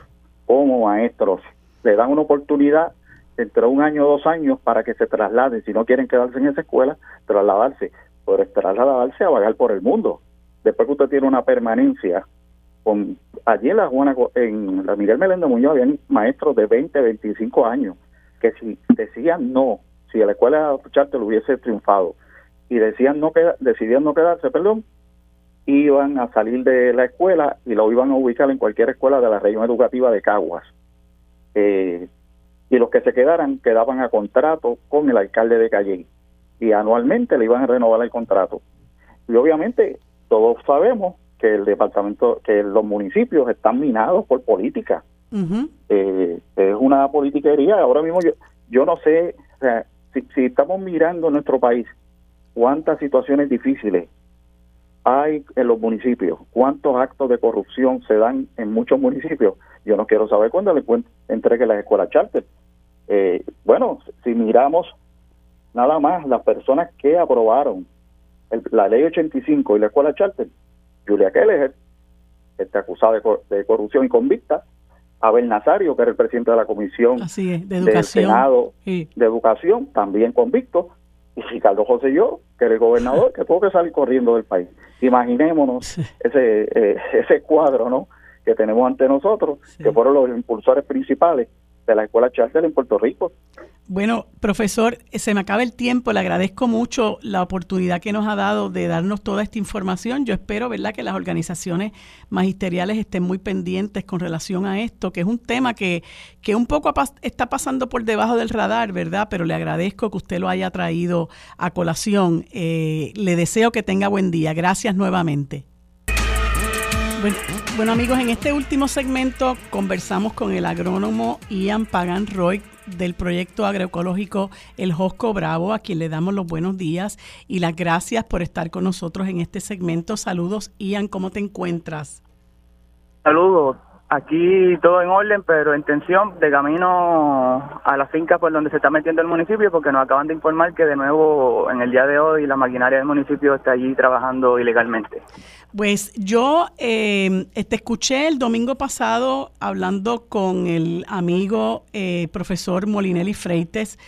como maestros. Le dan una oportunidad entre un año o dos años para que se trasladen, si no quieren quedarse en esa escuela, trasladarse, pero trasladarse a vagar por el mundo. Después que usted tiene una permanencia, con allí en la Juana, en la Miguel Meléndez Muñoz habían maestros de 20, 25 años que si decían no, si a la escuela charter hubiese triunfado y decían no queda, decidían no quedarse, perdón, iban a salir de la escuela y lo iban a ubicar en cualquier escuela de la región educativa de Caguas. Eh, y los que se quedaran quedaban a contrato con el alcalde de Calle y anualmente le iban a renovar el contrato. Y obviamente todos sabemos que el departamento, que los municipios están minados por política eh, es una politiquería. Ahora mismo yo, yo no sé, si, si estamos mirando nuestro país, cuántas situaciones difíciles hay en los municipios, cuántos actos de corrupción se dan en muchos municipios. Yo no quiero saber cuándo le entregue las escuelas charter. Eh, bueno, si miramos nada más las personas que aprobaron la ley 85 y la escuela charter, Julia Keller, está acusada de corrupción y convicta, Abel Nazario, que era el presidente de la Comisión de del Senado de Educación, también convicto, y Ricardo José yo, que era el gobernador, que tuvo que salir corriendo del país. Imaginémonos ese, eh, ese cuadro ¿no? que tenemos ante nosotros, que fueron los impulsores principales de la escuela charter en Puerto Rico. Bueno, profesor, se me acaba el tiempo. Le agradezco mucho la oportunidad que nos ha dado de darnos toda esta información. Yo espero, ¿verdad?, que las organizaciones magisteriales estén muy pendientes con relación a esto, que es un tema que, que un poco está pasando por debajo del radar, ¿verdad? Pero le agradezco que usted lo haya traído a colación. Eh, le deseo que tenga buen día. Gracias nuevamente. Bueno, amigos, en este último segmento conversamos con el agrónomo Ian Pagan Roy del proyecto agroecológico El Josco Bravo, a quien le damos los buenos días y las gracias por estar con nosotros en este segmento. Saludos, Ian, ¿cómo te encuentras? Saludos, Aquí todo en orden, pero en tensión de camino a la finca por donde se está metiendo el municipio, porque nos acaban de informar que de nuevo en el día de hoy la maquinaria del municipio está allí trabajando ilegalmente. Pues yo eh, te escuché el domingo pasado hablando con el amigo eh, profesor Molinelli Freites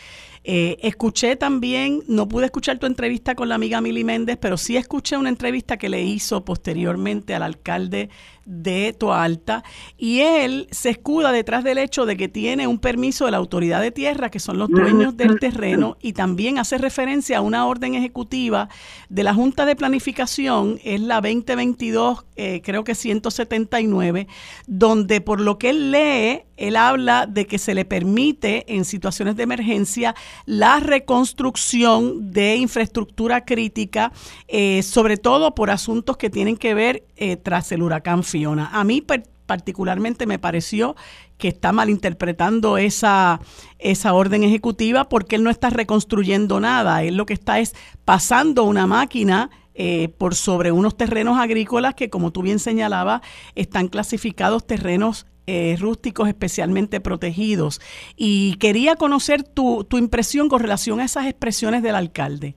Eh, escuché también, no pude escuchar tu entrevista con la amiga Mili Méndez, pero sí escuché una entrevista que le hizo posteriormente al alcalde de Toalta y él se escuda detrás del hecho de que tiene un permiso de la autoridad de tierra, que son los dueños del terreno, y también hace referencia a una orden ejecutiva de la Junta de Planificación, es la 2022, eh, creo que 179, donde por lo que él lee, él habla de que se le permite en situaciones de emergencia la reconstrucción de infraestructura crítica, eh, sobre todo por asuntos que tienen que ver eh, tras el huracán Fiona. A mí particularmente me pareció que está malinterpretando esa, esa orden ejecutiva porque él no está reconstruyendo nada, él lo que está es pasando una máquina eh, por sobre unos terrenos agrícolas que, como tú bien señalabas, están clasificados terrenos eh, rústicos especialmente protegidos. Y quería conocer tu, tu impresión con relación a esas expresiones del alcalde.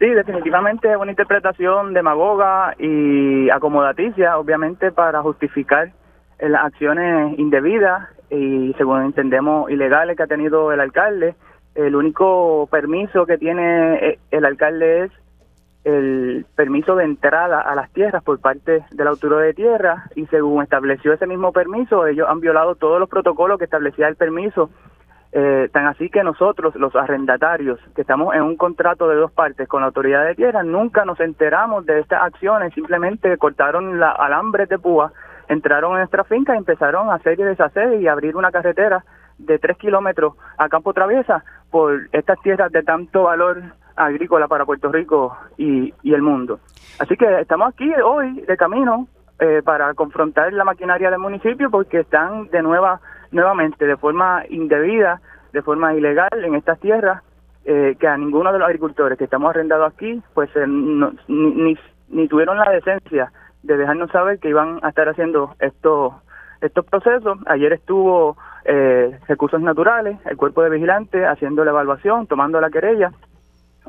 Sí, definitivamente es una interpretación demagoga y acomodaticia, obviamente para justificar eh, las acciones indebidas y, según entendemos, ilegales que ha tenido el alcalde. El único permiso que tiene eh, el alcalde es el permiso de entrada a las tierras por parte de la autoridad de tierra y según estableció ese mismo permiso, ellos han violado todos los protocolos que establecía el permiso. Eh, tan así que nosotros, los arrendatarios, que estamos en un contrato de dos partes con la autoridad de tierra, nunca nos enteramos de estas acciones, simplemente cortaron la alambre de púa, entraron en nuestra finca y empezaron a hacer y deshacer y abrir una carretera de tres kilómetros a campo traviesa por estas tierras de tanto valor agrícola para Puerto Rico y, el mundo. Así que estamos aquí hoy de camino eh, para confrontar la maquinaria del municipio porque están de nueva nuevamente de forma indebida, de forma ilegal en estas tierras, eh, que a ninguno de los agricultores que estamos arrendados aquí, pues eh, ni, ni, tuvieron la decencia de dejarnos saber que iban a estar haciendo estos estos procesos. Ayer estuvo eh, Recursos Naturales, el cuerpo de vigilantes, haciendo la evaluación, tomando la querella,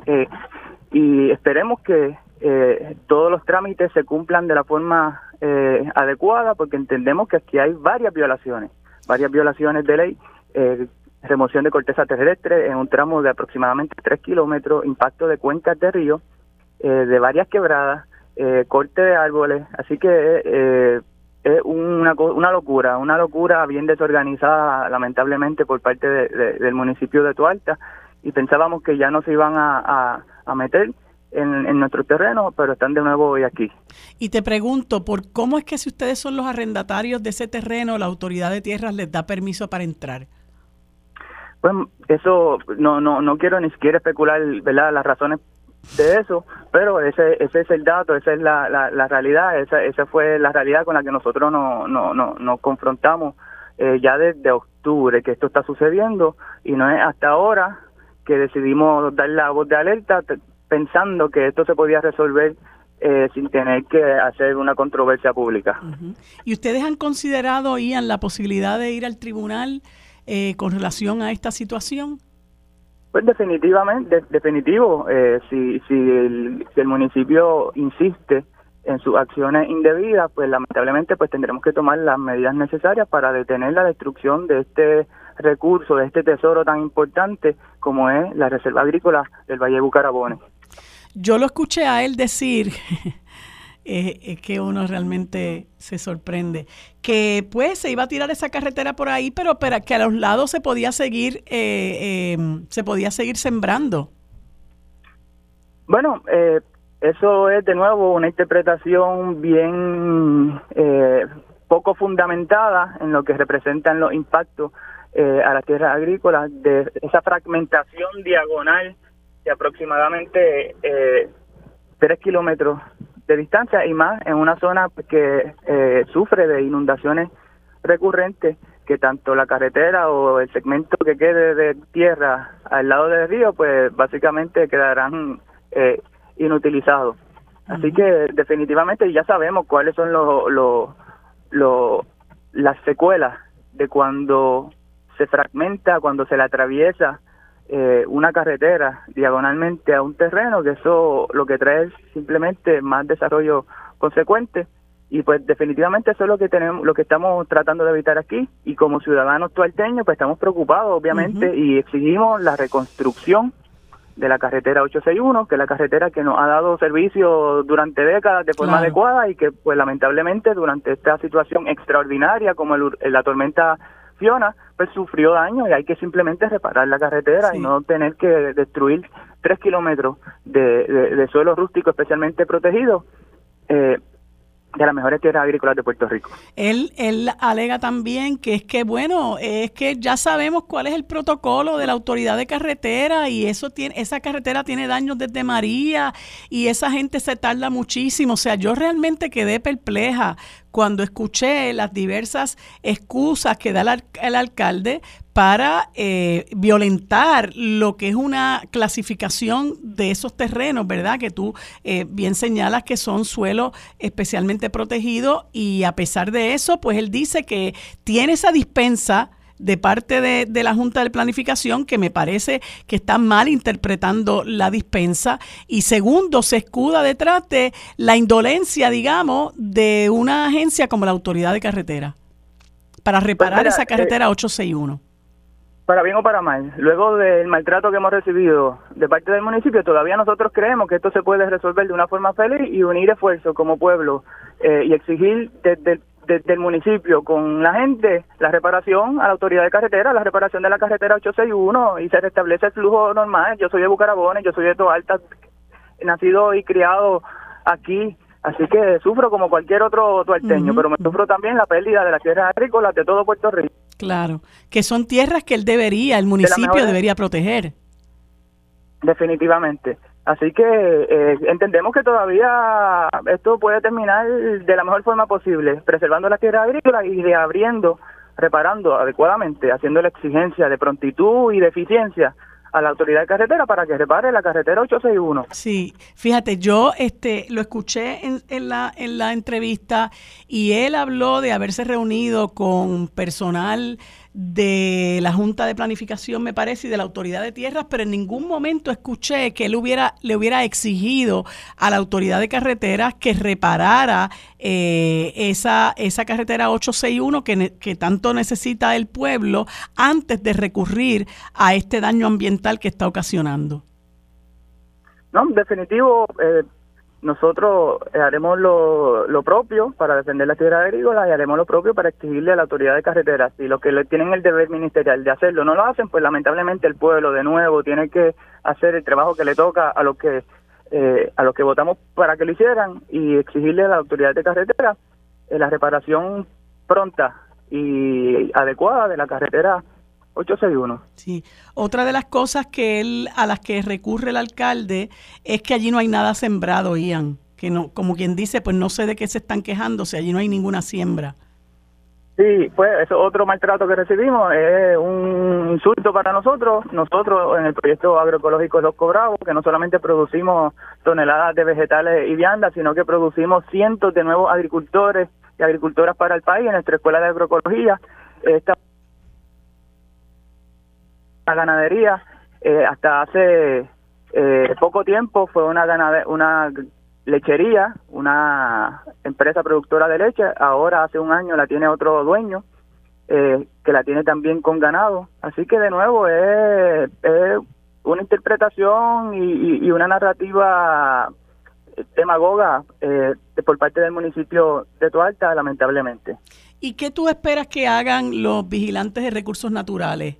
eh, y esperemos que eh, todos los trámites se cumplan de la forma eh, adecuada, porque entendemos que aquí hay varias violaciones varias violaciones de ley, remoción de corteza terrestre en un tramo de aproximadamente 3 kilómetros, impacto de cuencas de río, eh, de varias quebradas, eh, corte de árboles, así que eh, es una, una locura, una locura bien desorganizada lamentablemente por parte del municipio de Tualta y pensábamos que ya no se iban a, a meter en, nuestro terreno, pero están de nuevo hoy aquí. Y te pregunto, ¿por cómo es que si ustedes son los arrendatarios de ese terreno, la autoridad de tierras les da permiso para entrar? Pues eso no no no quiero ni siquiera especular, ¿verdad? Las razones de eso, pero ese ese es el dato, esa es la, la, realidad, esa, esa fue la realidad con la que nosotros no, no, no, nos confrontamos eh, ya desde octubre que esto está sucediendo y no es hasta ahora que decidimos dar la voz de alerta pensando que esto se podía resolver eh, sin tener que hacer una controversia pública. ¿Y ustedes han considerado, Ian, la posibilidad de ir al tribunal eh, con relación a esta situación? Pues definitivamente, definitivo, eh, si, si, el, si el municipio insiste en sus acciones indebidas, pues lamentablemente pues tendremos que tomar las medidas necesarias para detener la destrucción de este recurso, de este tesoro tan importante como es la Reserva Agrícola del Valle de Bucarabones. Yo lo escuché a él decir, (laughs) es que uno realmente se sorprende, que pues se iba a tirar esa carretera por ahí, pero, pero que a los lados se podía seguir, eh, em, se podía seguir sembrando. Bueno, eh, eso es de nuevo una interpretación bien eh, poco fundamentada en lo que representan los impactos a las tierras agrícolas de esa fragmentación diagonal de aproximadamente eh, 3 kilómetros de distancia y más en una zona que eh, sufre de inundaciones recurrentes que tanto la carretera o el segmento que quede de tierra al lado del río pues básicamente quedarán eh, inutilizados. Así que definitivamente ya sabemos cuáles son los, los, las secuelas de cuando se fragmenta cuando se le atraviesa eh, una carretera diagonalmente a un terreno, que eso lo que trae es simplemente más desarrollo consecuente. Y pues definitivamente eso es lo que tenemos, lo que estamos tratando de evitar aquí. Y como ciudadanos tualteños, pues estamos preocupados, obviamente, y exigimos la reconstrucción de la carretera 861, que es la carretera que nos ha dado servicio durante décadas de forma adecuada y que pues lamentablemente durante esta situación extraordinaria como el, la tormenta Fiona, pues sufrió daño y hay que simplemente reparar la carretera y no tener que destruir tres kilómetros de, de, suelo rústico especialmente protegido. Eh, de las mejores tierras agrícolas de Puerto Rico. Él, él alega también que es que, bueno, es que ya sabemos cuál es el protocolo de la autoridad de carretera y eso tiene, esa carretera tiene daños desde María y esa gente se tarda muchísimo. O sea, yo realmente quedé perpleja cuando escuché las diversas excusas que da el, alcalde para eh, violentar lo que es una clasificación de esos terrenos, ¿verdad? Que tú eh, bien señalas que son suelos especialmente protegidos y a pesar de eso, pues él dice que tiene esa dispensa de parte de, la Junta de Planificación que me parece que está mal interpretando la dispensa y segundo, se escuda detrás de la indolencia, digamos, de una agencia como la Autoridad de Carretera para pues reparar esa carretera 861. Eh, para bien o para mal, luego del maltrato que hemos recibido de parte del municipio, todavía nosotros creemos que esto se puede resolver de una forma feliz y unir esfuerzos como pueblo eh, y exigir desde el desde el municipio con la gente la reparación a la autoridad de carretera, la reparación de la carretera 861 y se restablece el flujo normal. Yo soy de Bucarabones, yo soy de Toalta, nacido y criado aquí, así que sufro como cualquier otro tuarteño, pero me sufro también la pérdida de las tierras agrícolas de todo Puerto Rico. Claro, que son tierras que él debería, el municipio debería proteger. Definitivamente. Así que eh, entendemos que todavía esto puede terminar de la mejor forma posible, preservando la tierra agrícola y reabriendo, reparando adecuadamente, haciendo la exigencia de prontitud y de eficiencia a la autoridad de carretera para que repare la carretera 861. Sí, fíjate, yo este lo escuché en, en, la, en la entrevista y él habló de haberse reunido con personal de la Junta de Planificación, me parece, y de la Autoridad de Tierras, pero en ningún momento escuché que él hubiera, le hubiera exigido a la Autoridad de Carreteras que reparara eh, esa, esa carretera 861 que, que tanto necesita el pueblo antes de recurrir a este daño ambiental que está ocasionando. No, en definitivo, eh, nosotros eh, haremos lo, propio para defender la tierra agrícola y haremos lo propio para exigirle a la autoridad de carreteras. Si los que tienen el deber ministerial de hacerlo no lo hacen, pues lamentablemente el pueblo de nuevo tiene que hacer el trabajo que le toca a los que eh, a los que votamos para que lo hicieran y exigirle a la autoridad de carreteras eh, la reparación pronta y adecuada de la carretera 861. Sí, otra de las cosas que él a las que recurre el alcalde es que allí no hay nada sembrado, Ian, que no como quien dice, pues no sé de qué se están quejando si allí no hay ninguna siembra. Sí, pues eso otro maltrato que recibimos es un insulto para nosotros. Nosotros en el proyecto agroecológico Los Cobrados, que no solamente producimos toneladas de vegetales y viandas, sino que producimos cientos de nuevos agricultores y agricultoras para el país en nuestra escuela de agroecología. Esta la ganadería eh, hasta hace eh, poco tiempo fue una una lechería, una empresa productora de leche, ahora hace un año la tiene otro dueño eh, que la tiene también con ganado, así que de nuevo es, una interpretación y, una narrativa demagoga por parte del municipio de Tualta, lamentablemente. ¿Y qué tú esperas que hagan los vigilantes de recursos naturales?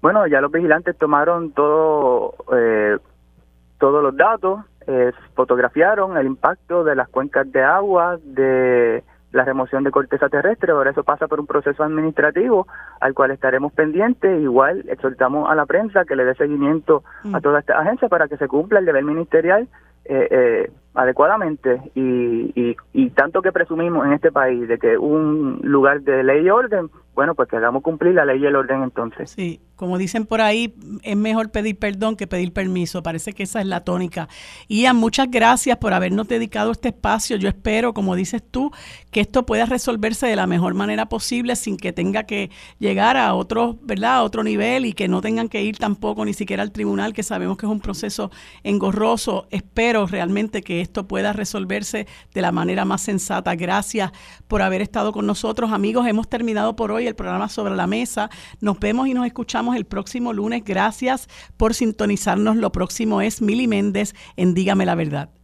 Bueno, ya los vigilantes tomaron todo, eh, todos los datos, eh, fotografiaron el impacto de las cuencas de agua, de la remoción de corteza terrestre, ahora eso pasa por un proceso administrativo al cual estaremos pendientes, igual exhortamos a la prensa que le dé seguimiento a mm. toda esta agencia para que se cumpla el deber ministerial eh, eh, adecuadamente y, y, tanto que presumimos en este país de que un lugar de ley y orden, bueno, pues que hagamos cumplir la ley y el orden entonces. Sí, como dicen por ahí, es mejor pedir perdón que pedir permiso. Parece que esa es la tónica. Ian, muchas gracias por habernos dedicado este espacio. Yo espero, como dices tú, que esto pueda resolverse de la mejor manera posible sin que tenga que llegar a otro, ¿verdad? A otro nivel y que no tengan que ir tampoco ni siquiera al tribunal, que sabemos que es un proceso engorroso. Espero realmente que esto pueda resolverse de la manera más sensata. Gracias por haber estado con nosotros, amigos. Hemos terminado por hoy el programa sobre la mesa. Nos vemos y nos escuchamos el próximo lunes. Gracias por sintonizarnos. Lo próximo es Mili Méndez en Dígame la Verdad.